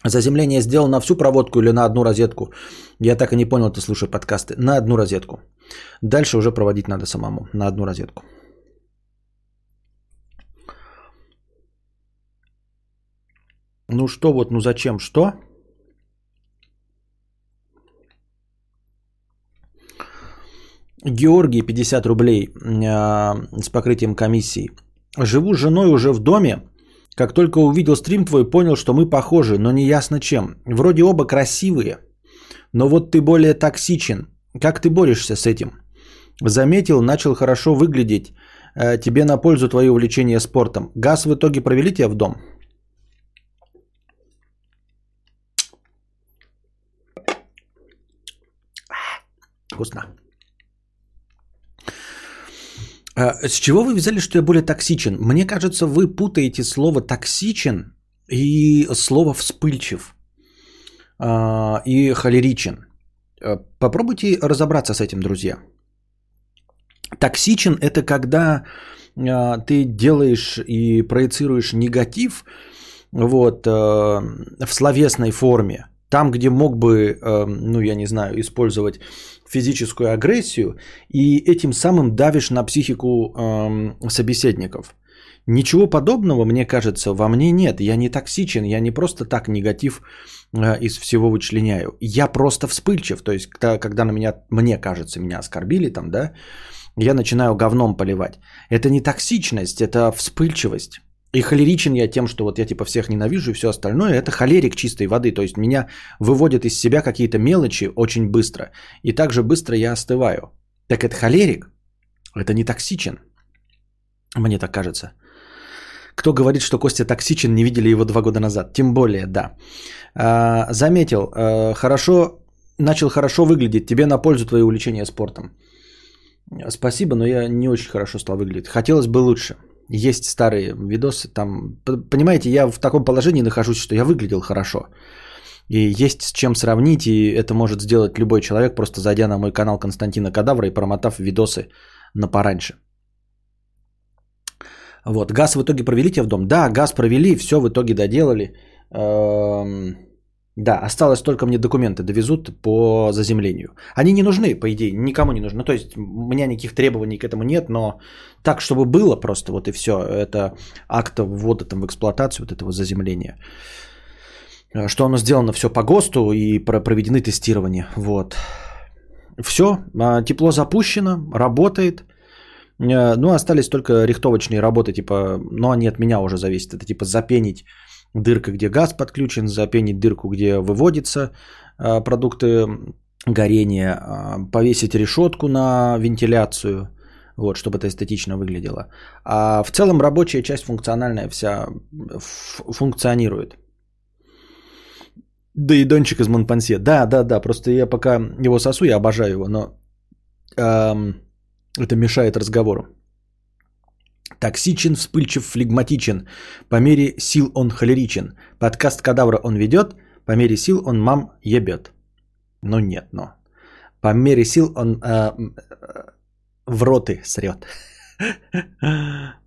Speaker 1: Заземление сделал на всю проводку или на одну розетку? Я так и не понял, ты слушай подкасты. На одну розетку. Дальше уже проводить надо самому. На одну розетку. Ну что вот, ну зачем, что? Георгий, 50 рублей э, с покрытием комиссии. Живу с женой уже в доме. Как только увидел стрим твой, понял, что мы похожи, но не ясно чем. Вроде оба красивые, но вот ты более токсичен. Как ты борешься с этим? Заметил, начал хорошо выглядеть. Э, тебе на пользу твое увлечение спортом. Газ в итоге провели тебя в дом? Вкусно. А, с чего вы взяли, что я более токсичен? Мне кажется, вы путаете слово токсичен и слово вспыльчив а, и холеричен. А, попробуйте разобраться с этим, друзья. Токсичен – это когда ты делаешь и проецируешь негатив вот, в словесной форме. Там, где мог бы, ну, я не знаю, использовать физическую агрессию и этим самым давишь на психику эм, собеседников. Ничего подобного, мне кажется, во мне нет. Я не токсичен, я не просто так негатив э, из всего вычленяю. Я просто вспыльчив. То есть, когда, когда на меня, мне кажется, меня оскорбили там, да, я начинаю говном поливать. Это не токсичность, это вспыльчивость. И холеричен я тем, что вот я типа всех ненавижу и все остальное. Это холерик чистой воды. То есть меня выводят из себя какие-то мелочи очень быстро. И также быстро я остываю. Так это холерик. Это не токсичен. Мне так кажется. Кто говорит, что Костя токсичен, не видели его два года назад. Тем более, да. А, заметил, а, хорошо, начал хорошо выглядеть. Тебе на пользу твое увлечение спортом. Спасибо, но я не очень хорошо стал выглядеть. Хотелось бы лучше. Есть старые видосы, там, понимаете, я в таком положении нахожусь, что я выглядел хорошо. И есть с чем сравнить, и это может сделать любой человек, просто зайдя на мой канал Константина Кадавра и промотав видосы на пораньше. Вот, газ в итоге провели тебе в дом? Да, газ провели, все в итоге доделали. Эм, да, осталось только мне документы довезут по заземлению. Они не нужны, по идее, никому не нужны. Ну, то есть у меня никаких требований к этому нет, но так, чтобы было просто, вот и все. Это акт ввода там в эксплуатацию вот этого заземления. Э, что оно сделано все по ГОСТу и проведены тестирования. Вот. Все, а, тепло запущено, работает. Э, ну, остались только рихтовочные работы, типа, но они от меня уже зависят. Это типа запенить дырка, где газ подключен, запенить дырку, где выводятся а, продукты горения, а, повесить решетку на вентиляцию, вот, чтобы это эстетично выглядело. А в целом рабочая часть функциональная вся функционирует. Да и Дончик из Монпансье. Да, да, да, просто я пока его сосу, я обожаю его, но эм, это мешает разговору. Токсичен, вспыльчив, флегматичен. По мере сил он холеричен. Подкаст Кадавра он ведет, по мере сил он мам ебет. Но нет, но. По мере сил он э, в роты срет.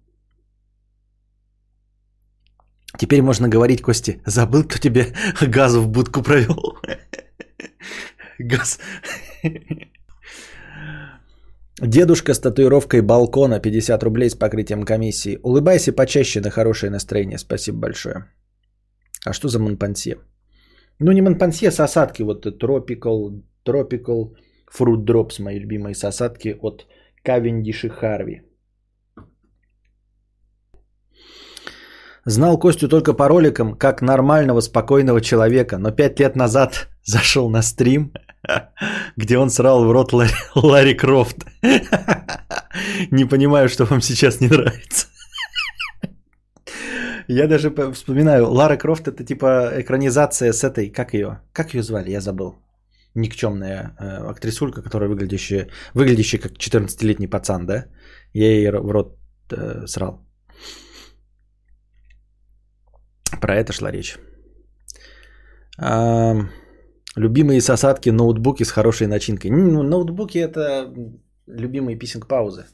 Speaker 1: Теперь можно говорить, Кости, забыл, кто тебе газ в будку провел. Газ. Дедушка с татуировкой балкона 50 рублей с покрытием комиссии. Улыбайся почаще на хорошее настроение. Спасибо большое. А что за Монпансье? Ну не Монпансье, а сосадки. Вот Tropical, Tropical Fruit Drops, мои любимые сосадки от Cavendish и Харви. Знал Костю только по роликам, как нормального, спокойного человека, но пять лет назад зашел на стрим, где он срал в рот Ларри, Ларри Крофт. Не понимаю, что вам сейчас не нравится. Я даже вспоминаю, Лара Крофт это типа экранизация с этой, как ее, как ее звали, я забыл. Никчемная э, актрисулька, которая выглядящая, выглядящая как 14-летний пацан, да? Я ей в рот э, срал. Про это шла речь. Любимые сосадки, ноутбуки с хорошей начинкой. Ну, ноутбуки это любимые писинг-паузы,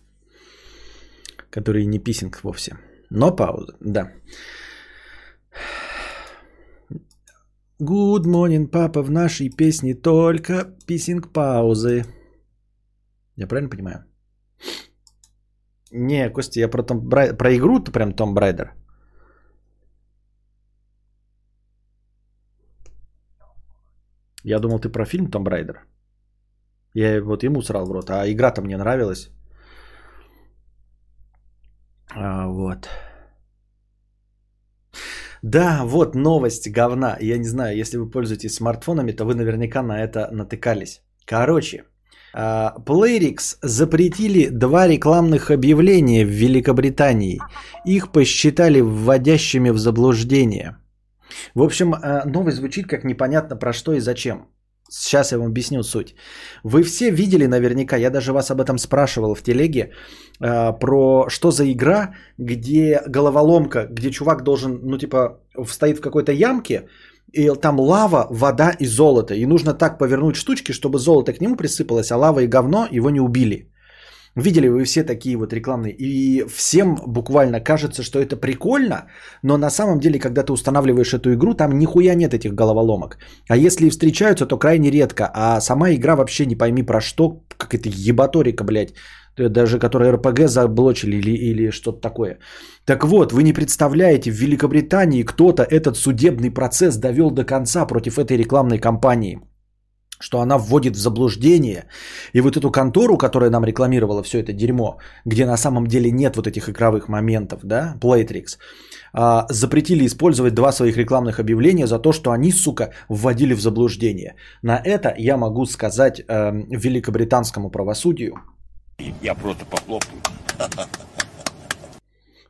Speaker 1: которые не писинг вовсе, но пауза, да. Good morning, папа, в нашей песне только писинг-паузы. Я правильно понимаю? Не, Костя, я про, том, про игру-то прям Том Брайдер. Я думал, ты про фильм Том Брайдер. Я вот ему срал в рот, а игра-то мне нравилась. А, вот. Да, вот новость говна. Я не знаю, если вы пользуетесь смартфонами, то вы наверняка на это натыкались. Короче, а, Playrix запретили два рекламных объявления в Великобритании. Их посчитали вводящими в заблуждение – в общем, э, новость звучит как непонятно про что и зачем. Сейчас я вам объясню суть. Вы все видели наверняка, я даже вас об этом спрашивал в телеге, э, про что за игра, где головоломка, где чувак должен, ну типа, стоит в какой-то ямке, и там лава, вода и золото. И нужно так повернуть штучки, чтобы золото к нему присыпалось, а лава и говно его не убили. Видели вы все такие вот рекламные. И всем буквально кажется, что это прикольно, но на самом деле, когда ты устанавливаешь эту игру, там нихуя нет этих головоломок. А если и встречаются, то крайне редко. А сама игра вообще не пойми про что, как это ебаторика, блядь. Даже которые РПГ заблочили или, или что-то такое. Так вот, вы не представляете, в Великобритании кто-то этот судебный процесс довел до конца против этой рекламной кампании что она вводит в заблуждение. И вот эту контору, которая нам рекламировала все это дерьмо, где на самом деле нет вот этих игровых моментов, да, Playtrix, а, запретили использовать два своих рекламных объявления за то, что они, сука, вводили в заблуждение. На это я могу сказать э, великобританскому правосудию.
Speaker 2: Я просто похлопаю.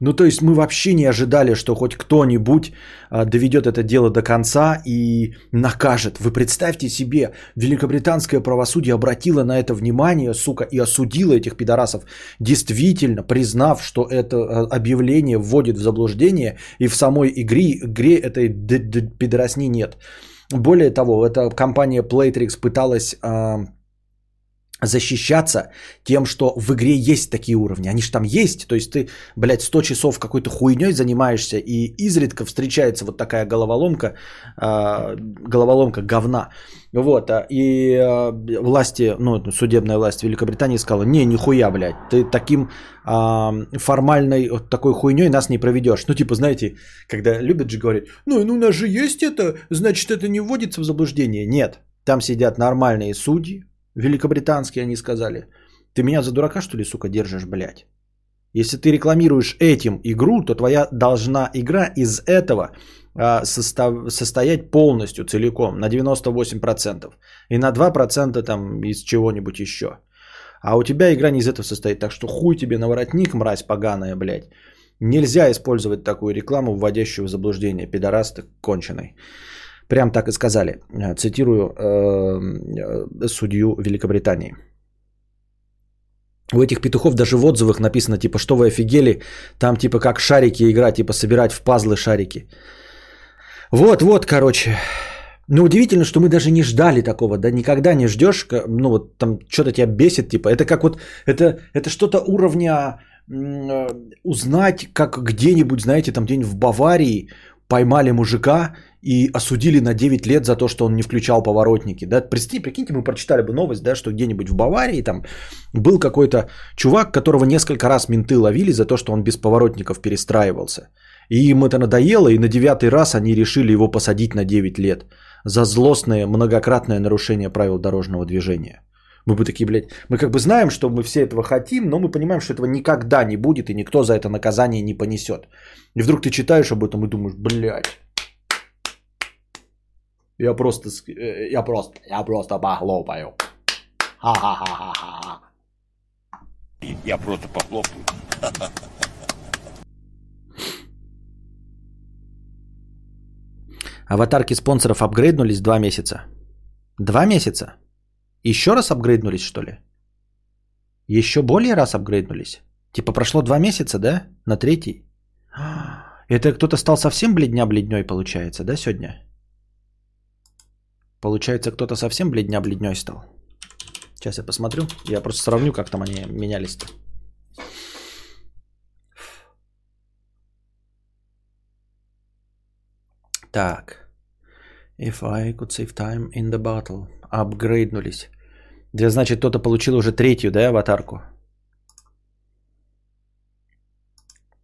Speaker 1: Ну, то есть мы вообще не ожидали, что хоть кто-нибудь а, доведет это дело до конца и накажет. Вы представьте себе, великобританское правосудие обратило на это внимание, сука, и осудило этих пидорасов, действительно признав, что это а, объявление вводит в заблуждение, и в самой игре, игре этой пидорасни нет. Более того, эта компания Playtrix пыталась а, защищаться тем, что в игре есть такие уровни. Они же там есть. То есть ты, блядь, 100 часов какой-то хуйней занимаешься, и изредка встречается вот такая головоломка, э, головоломка говна. Вот, а, и э, власти, ну, судебная власть Великобритании сказала, не, нихуя, блядь, ты таким э, формальной вот такой хуйней нас не проведешь. Ну, типа, знаете, когда любят же говорить, ну, ну, у нас же есть это, значит, это не вводится в заблуждение. Нет, там сидят нормальные судьи, Великобританские они сказали. Ты меня за дурака, что ли, сука, держишь, блядь? Если ты рекламируешь этим игру, то твоя должна игра из этого а, состав, состоять полностью, целиком, на 98%. И на 2% там из чего-нибудь еще. А у тебя игра не из этого состоит. Так что хуй тебе на воротник, мразь поганая, блядь. Нельзя использовать такую рекламу, вводящую в заблуждение. Пидорас ты конченый. Прям так и сказали. Э, цитирую э, э, судью Великобритании. У этих петухов даже в отзывах написано, типа, что вы офигели, там типа как шарики играть, типа собирать в пазлы шарики. Вот, вот, короче. Ну, удивительно, что мы даже не ждали такого, да, никогда не ждешь, ну, вот там что-то тебя бесит, типа, это как вот, это, это что-то уровня э, узнать, как где-нибудь, знаете, там где-нибудь в Баварии поймали мужика и осудили на 9 лет за то, что он не включал поворотники. Да? Прикиньте, прикиньте, мы прочитали бы новость, да, что где-нибудь в Баварии там был какой-то чувак, которого несколько раз менты ловили за то, что он без поворотников перестраивался. И им это надоело, и на девятый раз они решили его посадить на 9 лет за злостное многократное нарушение правил дорожного движения. Мы бы такие, блядь, мы как бы знаем, что мы все этого хотим, но мы понимаем, что этого никогда не будет, и никто за это наказание не понесет. И вдруг ты читаешь об этом и думаешь, блядь, я просто, э, я просто, я просто похлопаю. Ха-ха-ха-ха-ха.
Speaker 2: Я просто похлопаю.
Speaker 1: Аватарки спонсоров апгрейднулись два месяца. Два месяца? Еще раз апгрейднулись, что ли? Еще более раз апгрейднулись? Типа прошло два месяца, да? На третий? Это кто-то стал совсем бледня-бледней, получается, да, сегодня? Получается, кто-то совсем бледня-бледней стал. Сейчас я посмотрю. Я просто сравню, как там они менялись-то. Так. If I could save time in the battle. Апгрейднулись. Да, значит, кто-то получил уже третью, да, аватарку?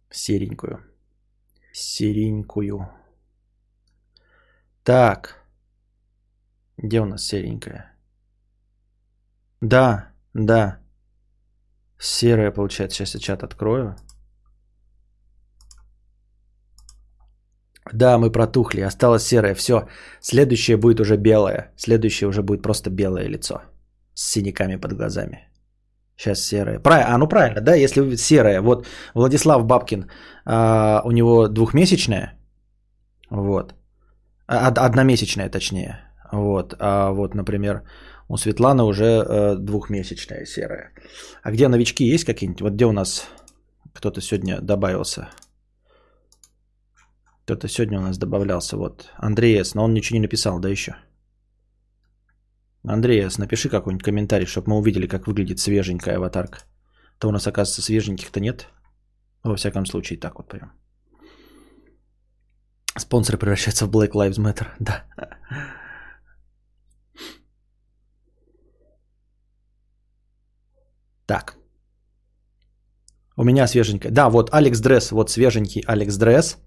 Speaker 1: Серенькую. Серенькую. Так. Где у нас серенькая? Да, да. Серая получается. Сейчас я чат открою. Да, мы протухли. Осталось серое. Все. Следующее будет уже белое. Следующее уже будет просто белое лицо. С синяками под глазами. Сейчас серое. Правильно. А, ну правильно, да, если серое. Вот Владислав Бабкин, а, у него двухмесячная. Вот. А, одномесячная, точнее. Вот. А вот, например, у Светланы уже э, двухмесячная серая. А где новички есть какие-нибудь? Вот где у нас кто-то сегодня добавился? Кто-то сегодня у нас добавлялся. Вот Андрей С. Но он ничего не написал, да еще? Андрей С. Напиши какой-нибудь комментарий, чтобы мы увидели, как выглядит свеженькая аватарка. То у нас, оказывается, свеженьких-то нет. Во всяком случае, так вот прям. Спонсоры превращаются в Black Lives Matter. Да. Так. У меня свеженькая. Да, вот Алекс Дресс, вот свеженький Алекс Дресс.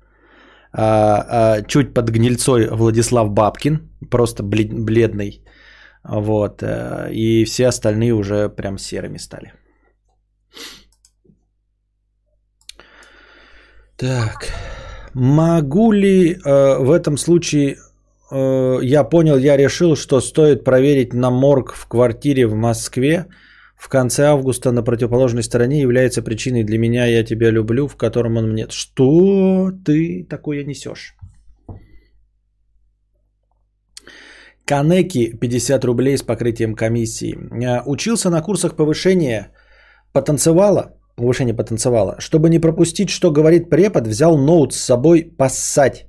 Speaker 1: А, а, чуть под гнильцой Владислав Бабкин, просто бледный. Вот. Э, и все остальные уже прям серыми стали. Так. Могу ли э, в этом случае, э, я понял, я решил, что стоит проверить на морг в квартире в Москве в конце августа на противоположной стороне является причиной для меня «Я тебя люблю», в котором он мне... Что ты такое несешь? Канеки 50 рублей с покрытием комиссии. Э, учился на курсах повышения потанцевала, повышение потанцевала. Чтобы не пропустить, что говорит препод, взял ноут с собой поссать.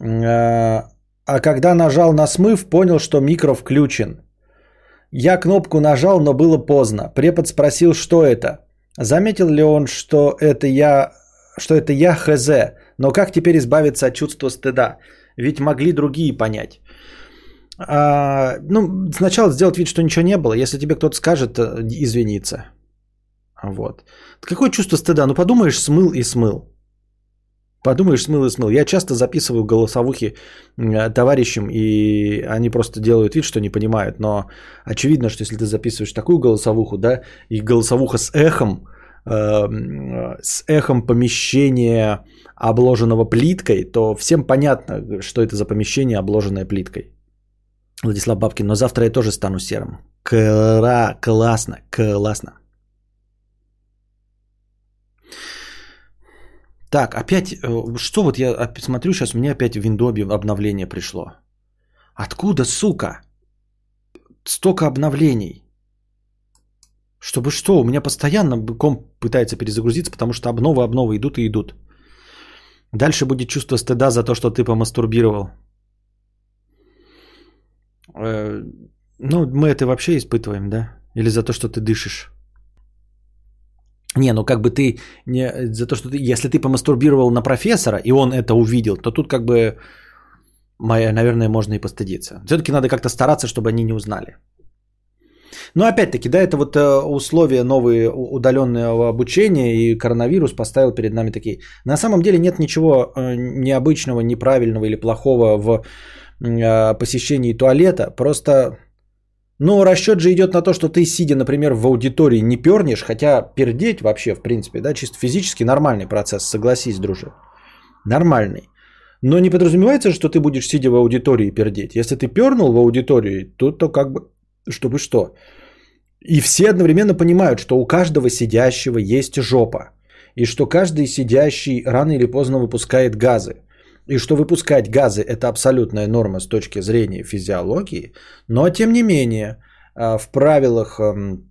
Speaker 1: Э, а когда нажал на смыв, понял, что микро включен. Я кнопку нажал, но было поздно. Препод спросил, что это. Заметил ли он, что это я, что это я хз, но как теперь избавиться от чувства стыда? Ведь могли другие понять. А, ну, сначала сделать вид, что ничего не было. Если тебе кто-то скажет, э, извиниться. Вот. Какое чувство стыда? Ну, подумаешь, смыл и смыл. Подумаешь, смыл и смыл. Я часто записываю голосовухи э, товарищам, и они просто делают вид, что не понимают. Но очевидно, что если ты записываешь такую голосовуху, да, и голосовуха с эхом, э, с эхом помещения, обложенного плиткой, то всем понятно, что это за помещение, обложенное плиткой. Владислав Бабкин, но завтра я тоже стану серым. Кра, классно, классно. Так, опять, э, что вот я смотрю сейчас, меня опять в Виндобе обновление пришло. Откуда, сука? Столько обновлений. Чтобы что? У меня постоянно комп пытается перезагрузиться, потому что обновы, обновы идут и идут. Дальше будет чувство стыда за то, что ты помастурбировал. Э, ну, мы это вообще испытываем, да? Или за то, что ты дышишь? Не, ну как бы ты не за то, что ты, если ты помастурбировал на профессора и он это увидел, то тут как бы, моя, наверное, можно и постыдиться. Все-таки надо как-то стараться, чтобы они не узнали. Но опять-таки, да, это вот э, условия новые удаленного обучения, и коронавирус поставил перед нами такие. На самом деле нет ничего э, необычного, неправильного или плохого в э, посещении туалета. Просто но расчет же идет на то, что ты, сидя, например, в аудитории, не пернешь, хотя пердеть вообще, в принципе, да, чисто физически нормальный процесс, согласись, друже. Нормальный. Но не подразумевается, что ты будешь, сидя в аудитории, пердеть. Если ты пернул в аудитории, то, то как бы, чтобы что. И все одновременно понимают, что у каждого сидящего есть жопа. И что каждый сидящий рано или поздно выпускает газы и что выпускать газы – это абсолютная норма с точки зрения физиологии, но тем не менее а, в правилах эм,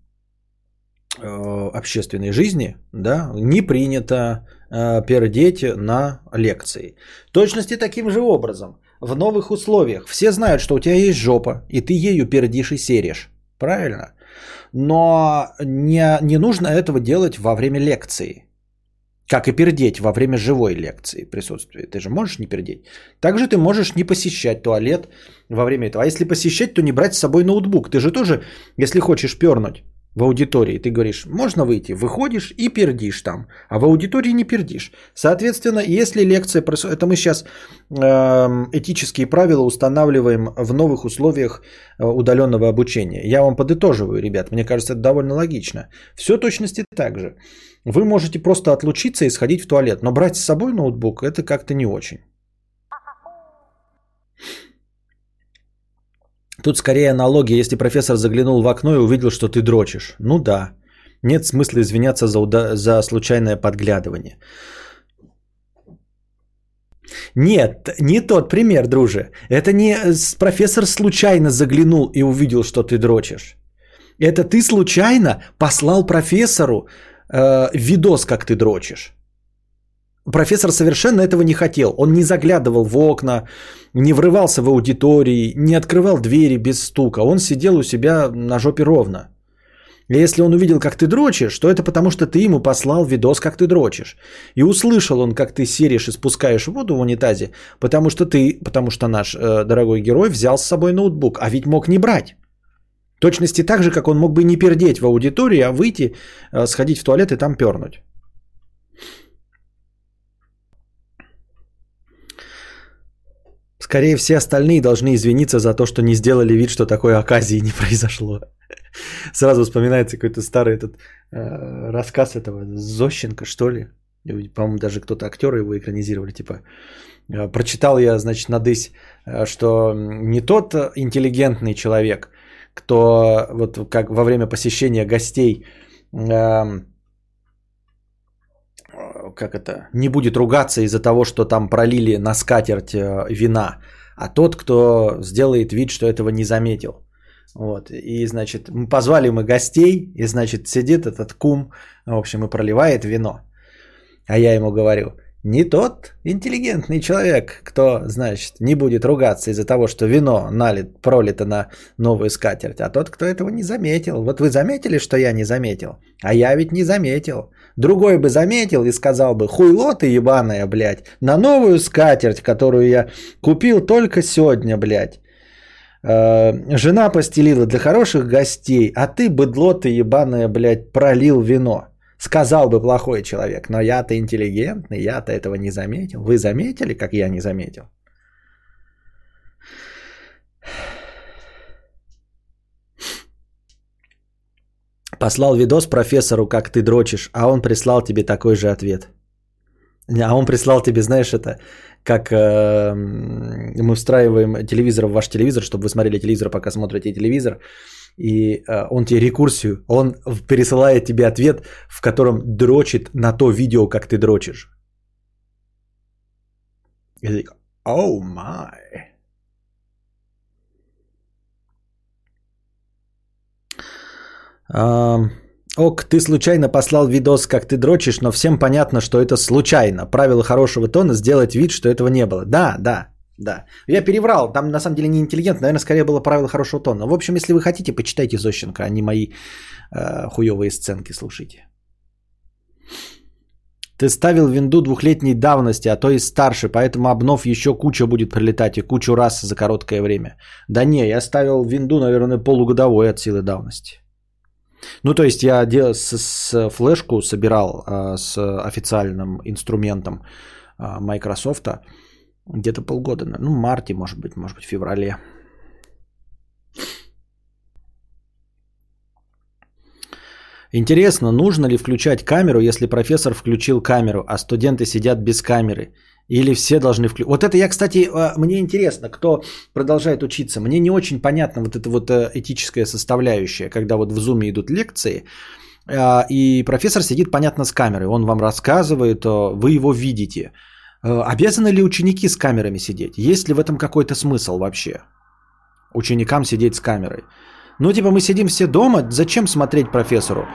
Speaker 1: э, общественной жизни да, не принято э, пердеть на лекции. Точности таким же образом. В новых условиях все знают, что у тебя есть жопа, и ты ею пердишь и серишь. Правильно? Но не, не нужно этого делать во время лекции. Как и пердеть во время живой лекции присутствия. Ты же можешь не пердеть. Также ты можешь не посещать туалет во время этого. А если посещать, то не брать с собой ноутбук. Ты же тоже, если хочешь пернуть в аудитории, ты говоришь, можно выйти, выходишь и пердишь там. А в аудитории не пердишь. Соответственно, если лекция это мы сейчас э, этические правила устанавливаем в новых условиях э, удаленного обучения. Я вам подытоживаю, ребят, мне кажется, это довольно логично. Все точности так же. Вы можете просто отлучиться и сходить в туалет, но брать с собой ноутбук это как-то не очень. Тут скорее аналогия, если профессор заглянул в окно и увидел, что ты дрочишь. Ну да, нет смысла извиняться за, уда- за случайное подглядывание. Нет, не тот пример, друже. Это не профессор случайно заглянул и увидел, что ты дрочишь. Это ты случайно послал профессору э, видос, как ты дрочишь. Профессор совершенно этого не хотел. Он не заглядывал в окна, не врывался в аудитории, не открывал двери без стука. Он сидел у себя на жопе ровно. И если он увидел, как ты дрочишь, то это потому, что ты ему послал видос, как ты дрочишь. И услышал он, как ты серишь и спускаешь воду в унитазе, потому что ты, потому что наш э, дорогой герой взял с собой ноутбук, а ведь мог не брать. Точности так же, как он мог бы не пердеть в аудитории, а выйти, э, сходить в туалет и там пернуть. Скорее все остальные должны извиниться за то, что не сделали вид, что такой оказии не произошло. Сразу вспоминается какой-то старый этот э, рассказ этого Зощенко, что ли. По-моему, даже кто-то актеры его экранизировали. Типа, э, прочитал я, значит, на дысь, э, что не тот интеллигентный человек, кто вот как во время посещения гостей э, как это, не будет ругаться из-за того, что там пролили на скатерть э, вина, а тот, кто сделает вид, что этого не заметил. Вот, и, значит, мы позвали мы гостей, и, значит, сидит этот кум, в общем, и проливает вино. А я ему говорю, не тот интеллигентный человек, кто, значит, не будет ругаться из-за того, что вино налит, пролито на новую скатерть, а тот, кто этого не заметил. Вот вы заметили, что я не заметил? А я ведь не заметил. Другой бы заметил и сказал бы, хуйло ты ебаная, блядь, на новую скатерть, которую я купил только сегодня, блядь. Э, жена постелила для хороших гостей, а ты, быдло ты ебаная, блядь, пролил вино. Сказал бы плохой человек, но я-то интеллигентный, я-то этого не заметил. Вы заметили, как я не заметил? Послал видос профессору, как ты дрочишь, а он прислал тебе такой же ответ. А он прислал тебе, знаешь, это как э, мы встраиваем телевизор в ваш телевизор, чтобы вы смотрели телевизор, пока смотрите телевизор, и э, он тебе рекурсию, он пересылает тебе ответ, в котором дрочит на то видео, как ты дрочишь. И ты оу май. Ок, ты случайно послал видос, как ты дрочишь, но всем понятно, что это случайно. Правило хорошего тона сделать вид, что этого не было. Да, да, да. Я переврал, там на самом деле не интеллигент, наверное, скорее было правило хорошего тона. В общем, если вы хотите, почитайте Зощенко, а не мои э, хуевые сценки слушайте. Ты ставил винду двухлетней давности, а то и старше, поэтому обнов еще куча будет прилетать и кучу раз за короткое время. Да не, я ставил винду, наверное, полугодовой от силы давности. Ну, то есть я с, с флешку собирал а, с официальным инструментом а, Microsoft где-то полгода, ну, в марте, может быть, может быть, в феврале. Интересно, нужно ли включать камеру, если профессор включил камеру, а студенты сидят без камеры? Или все должны включить? Вот это я, кстати, а, мне интересно, кто продолжает учиться. Мне не очень понятно вот эта вот э, этическая составляющая, когда вот в зуме идут лекции, а, и профессор сидит, понятно, с камерой. Он вам рассказывает, вы его видите. Э, обязаны ли ученики с камерами сидеть? Есть ли в этом какой-то смысл вообще? Ученикам сидеть с камерой. Ну, типа, мы сидим все дома, зачем смотреть профессору?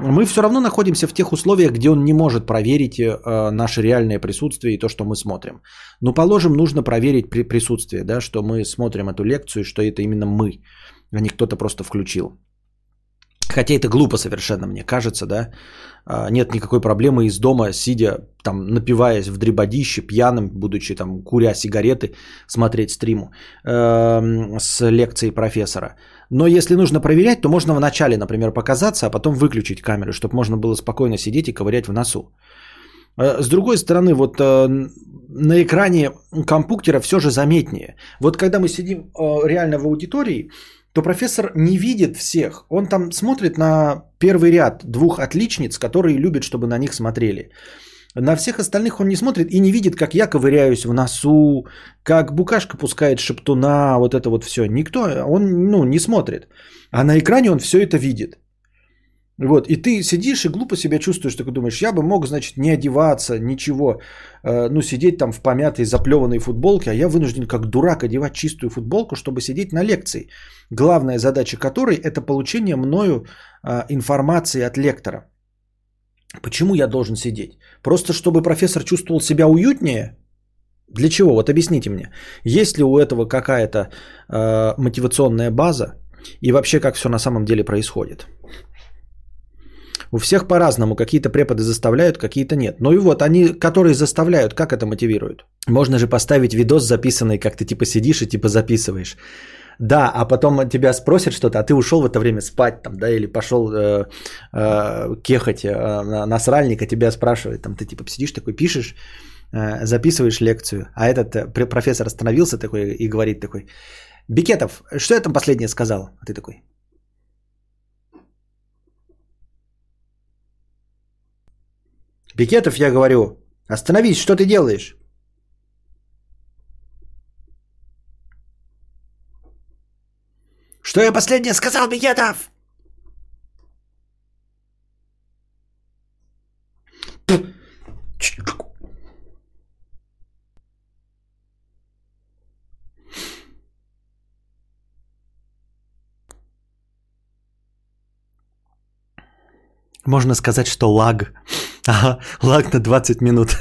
Speaker 1: Мы все равно находимся в тех условиях, где он не может проверить э, наше реальное присутствие и то, что мы смотрим. Но, положим, нужно проверить при присутствие, да, что мы смотрим эту лекцию, что это именно мы, а не кто-то просто включил. Хотя это глупо совершенно, мне кажется, да. А, нет никакой проблемы из дома, сидя, там, напиваясь в дребодище, пьяным, будучи там, куря сигареты, смотреть стриму э, с лекцией профессора. Но если нужно проверять, то можно вначале, например, показаться, а потом выключить камеру, чтобы можно было спокойно сидеть и ковырять в носу. Э, с другой стороны, вот э, на экране компьютера все же заметнее. Вот когда мы сидим э, реально в аудитории, то профессор не видит всех. Он там смотрит на первый ряд двух отличниц, которые любят, чтобы на них смотрели. На всех остальных он не смотрит и не видит, как я ковыряюсь в носу, как букашка пускает шептуна, вот это вот все. Никто, он ну, не смотрит. А на экране он все это видит. Вот, и ты сидишь и глупо себя чувствуешь, такой думаешь, я бы мог, значит, не одеваться, ничего, э, ну, сидеть там в помятой, заплеванной футболке, а я вынужден как дурак одевать чистую футболку, чтобы сидеть на лекции, главная задача которой – это получение мною э, информации от лектора. Почему я должен сидеть? Просто чтобы профессор чувствовал себя уютнее? Для чего? Вот объясните мне. Есть ли у этого какая-то э, мотивационная база? И вообще, как все на самом деле происходит? У всех по-разному. Какие-то преподы заставляют, какие-то нет. Ну и вот, они, которые заставляют, как это мотивируют? Можно же поставить видос записанный, как ты типа сидишь и типа записываешь. Да, а потом тебя спросят что-то, а ты ушел в это время спать там, да, или пошел э, э, кехать э, на, на сральника, тебя спрашивают, там ты типа сидишь такой, пишешь, э, записываешь лекцию, а этот э, профессор остановился такой и говорит такой, Бикетов, что я там последнее сказал? А ты такой, Бикетов, я говорю, остановись, что ты делаешь? Что я последнее сказал, Бикетов? Можно сказать, что лаг. Ага, лаг на 20 минут.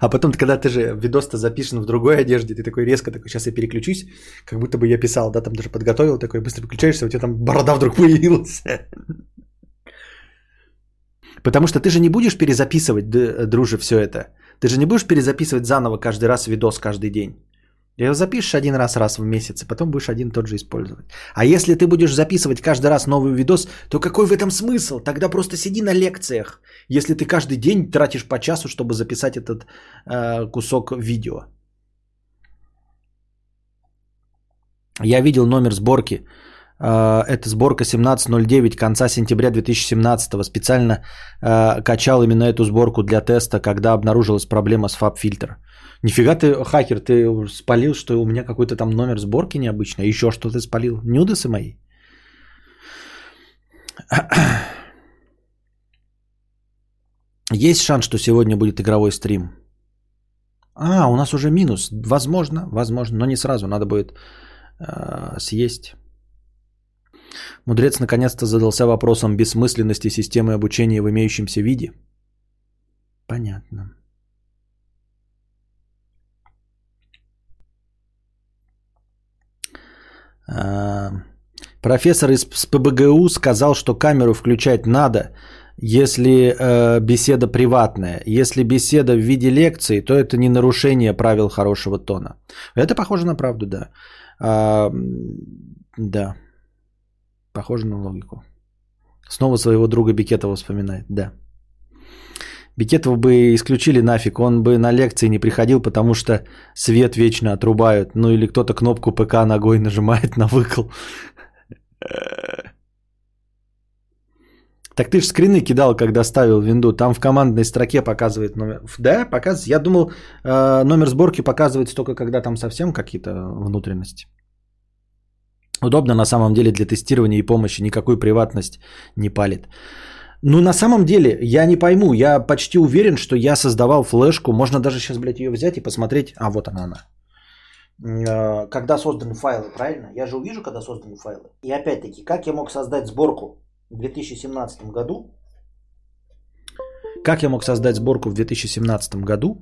Speaker 1: А потом, когда ты же видос-то запишен в другой одежде, ты такой резко такой, сейчас я переключусь, как будто бы я писал, да, там даже подготовил, такой быстро выключаешься, у тебя там борода вдруг появилась. Потому что ты же не будешь перезаписывать, друже, все это. Ты же не будешь перезаписывать заново каждый раз видос каждый день. Его запишешь один раз раз в месяц, и потом будешь один тот же использовать. А если ты будешь записывать каждый раз новый видос, то какой в этом смысл? Тогда просто сиди на лекциях, если ты каждый день тратишь по часу, чтобы записать этот э, кусок видео. Я видел номер сборки. Э, это сборка 1709 конца сентября 2017. Специально э, качал именно эту сборку для теста, когда обнаружилась проблема с FabFilter. Нифига ты, хакер, ты спалил, что у меня какой-то там номер сборки необычный. Еще что ты спалил? Нюдесы мои? Есть шанс, что сегодня будет игровой стрим? А, у нас уже минус. Возможно, возможно, но не сразу. Надо будет э, съесть. Мудрец наконец-то задался вопросом бессмысленности системы обучения в имеющемся виде. Понятно. Профессор из ПБГУ сказал, что камеру включать надо, если э, беседа приватная. Если беседа в виде лекции, то это не нарушение правил хорошего тона. Это похоже на правду, да. А, да. Похоже на логику. Снова своего друга Бикетова вспоминает, да. Бикетова бы исключили нафиг, он бы на лекции не приходил, потому что свет вечно отрубают. Ну или кто-то кнопку ПК ногой нажимает на выкл. Так ты же скрины кидал, когда ставил винду. Там в командной строке показывает номер. Да, показывает. Я думал, э, номер сборки показывается только когда там совсем какие-то внутренности. Удобно на самом деле для тестирования и помощи. Никакую приватность не палит. Ну, на самом деле, я не пойму. Я почти уверен, что я создавал флешку. Можно даже сейчас, блядь, ее взять и посмотреть. А, вот она, она. Э, когда созданы файлы, правильно? Я же увижу, когда созданы файлы. И опять-таки, как я мог создать сборку в 2017 году? Как я мог создать сборку в 2017 году?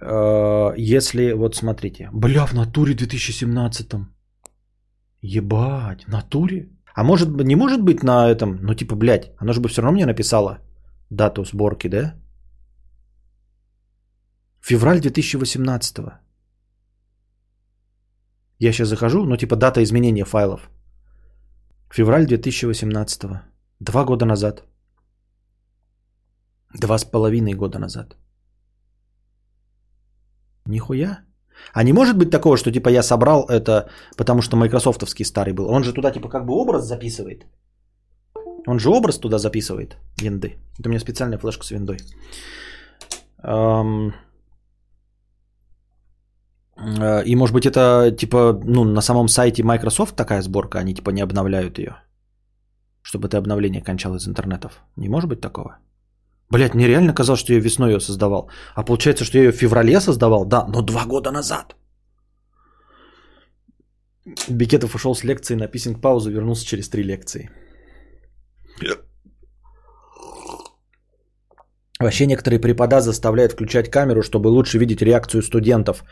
Speaker 1: Э, если, вот смотрите, бля, в натуре 2017. Ебать, натуре? А может, не может быть на этом, ну типа, блядь, оно же бы все равно мне написало дату сборки, да? Февраль 2018. Я сейчас захожу, ну типа дата изменения файлов. Февраль 2018. Два года назад. Два с половиной года назад. Нихуя. А не может быть такого, что типа я собрал это, потому что майкрософтовский старый был. Он же туда типа как бы образ записывает. Он же образ туда записывает винды. Это у меня специальная флешка с виндой. Э, И может быть это типа, ну, на самом сайте Microsoft такая сборка, они типа не обновляют ее. Чтобы это обновление кончалось из интернетов. Не может быть такого? Блять, мне реально казалось, что я весной ее создавал. А получается, что я ее в феврале создавал? Да, но два года назад. Бикетов ушел с лекции на писинг паузу, вернулся через три лекции. Вообще некоторые препода заставляют включать камеру, чтобы лучше видеть реакцию студентов.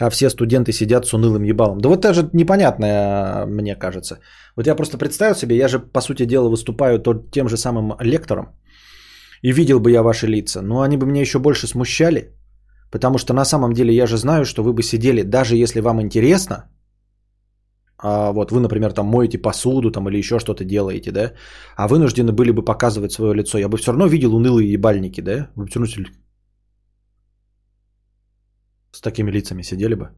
Speaker 1: А все студенты сидят с унылым ебалом. Да вот это же непонятное, мне кажется. Вот я просто представил себе, я же, по сути дела, выступаю тот, тем же самым лектором. И видел бы я ваши лица. Но они бы меня еще больше смущали. Потому что на самом деле я же знаю, что вы бы сидели, даже если вам интересно, а вот вы, например, там моете посуду там, или еще что-то делаете, да, а вынуждены были бы показывать свое лицо, я бы все равно видел унылые ебальники, да, вы бы всё равно с такими лицами сидели бы.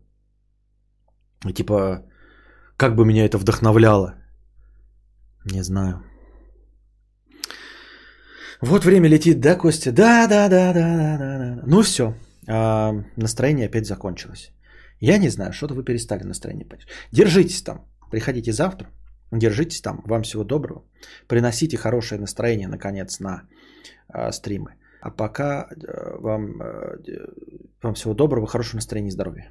Speaker 1: И типа, как бы меня это вдохновляло, не знаю. Вот время летит, да, Костя? Да, да, да, да, да, да, да. Ну все, настроение опять закончилось. Я не знаю, что-то вы перестали настроение поддерживать. Держитесь там. Приходите завтра. Держитесь там. Вам всего доброго. Приносите хорошее настроение, наконец, на э, стримы. А пока э, вам, э, вам всего доброго, хорошего настроения и здоровья.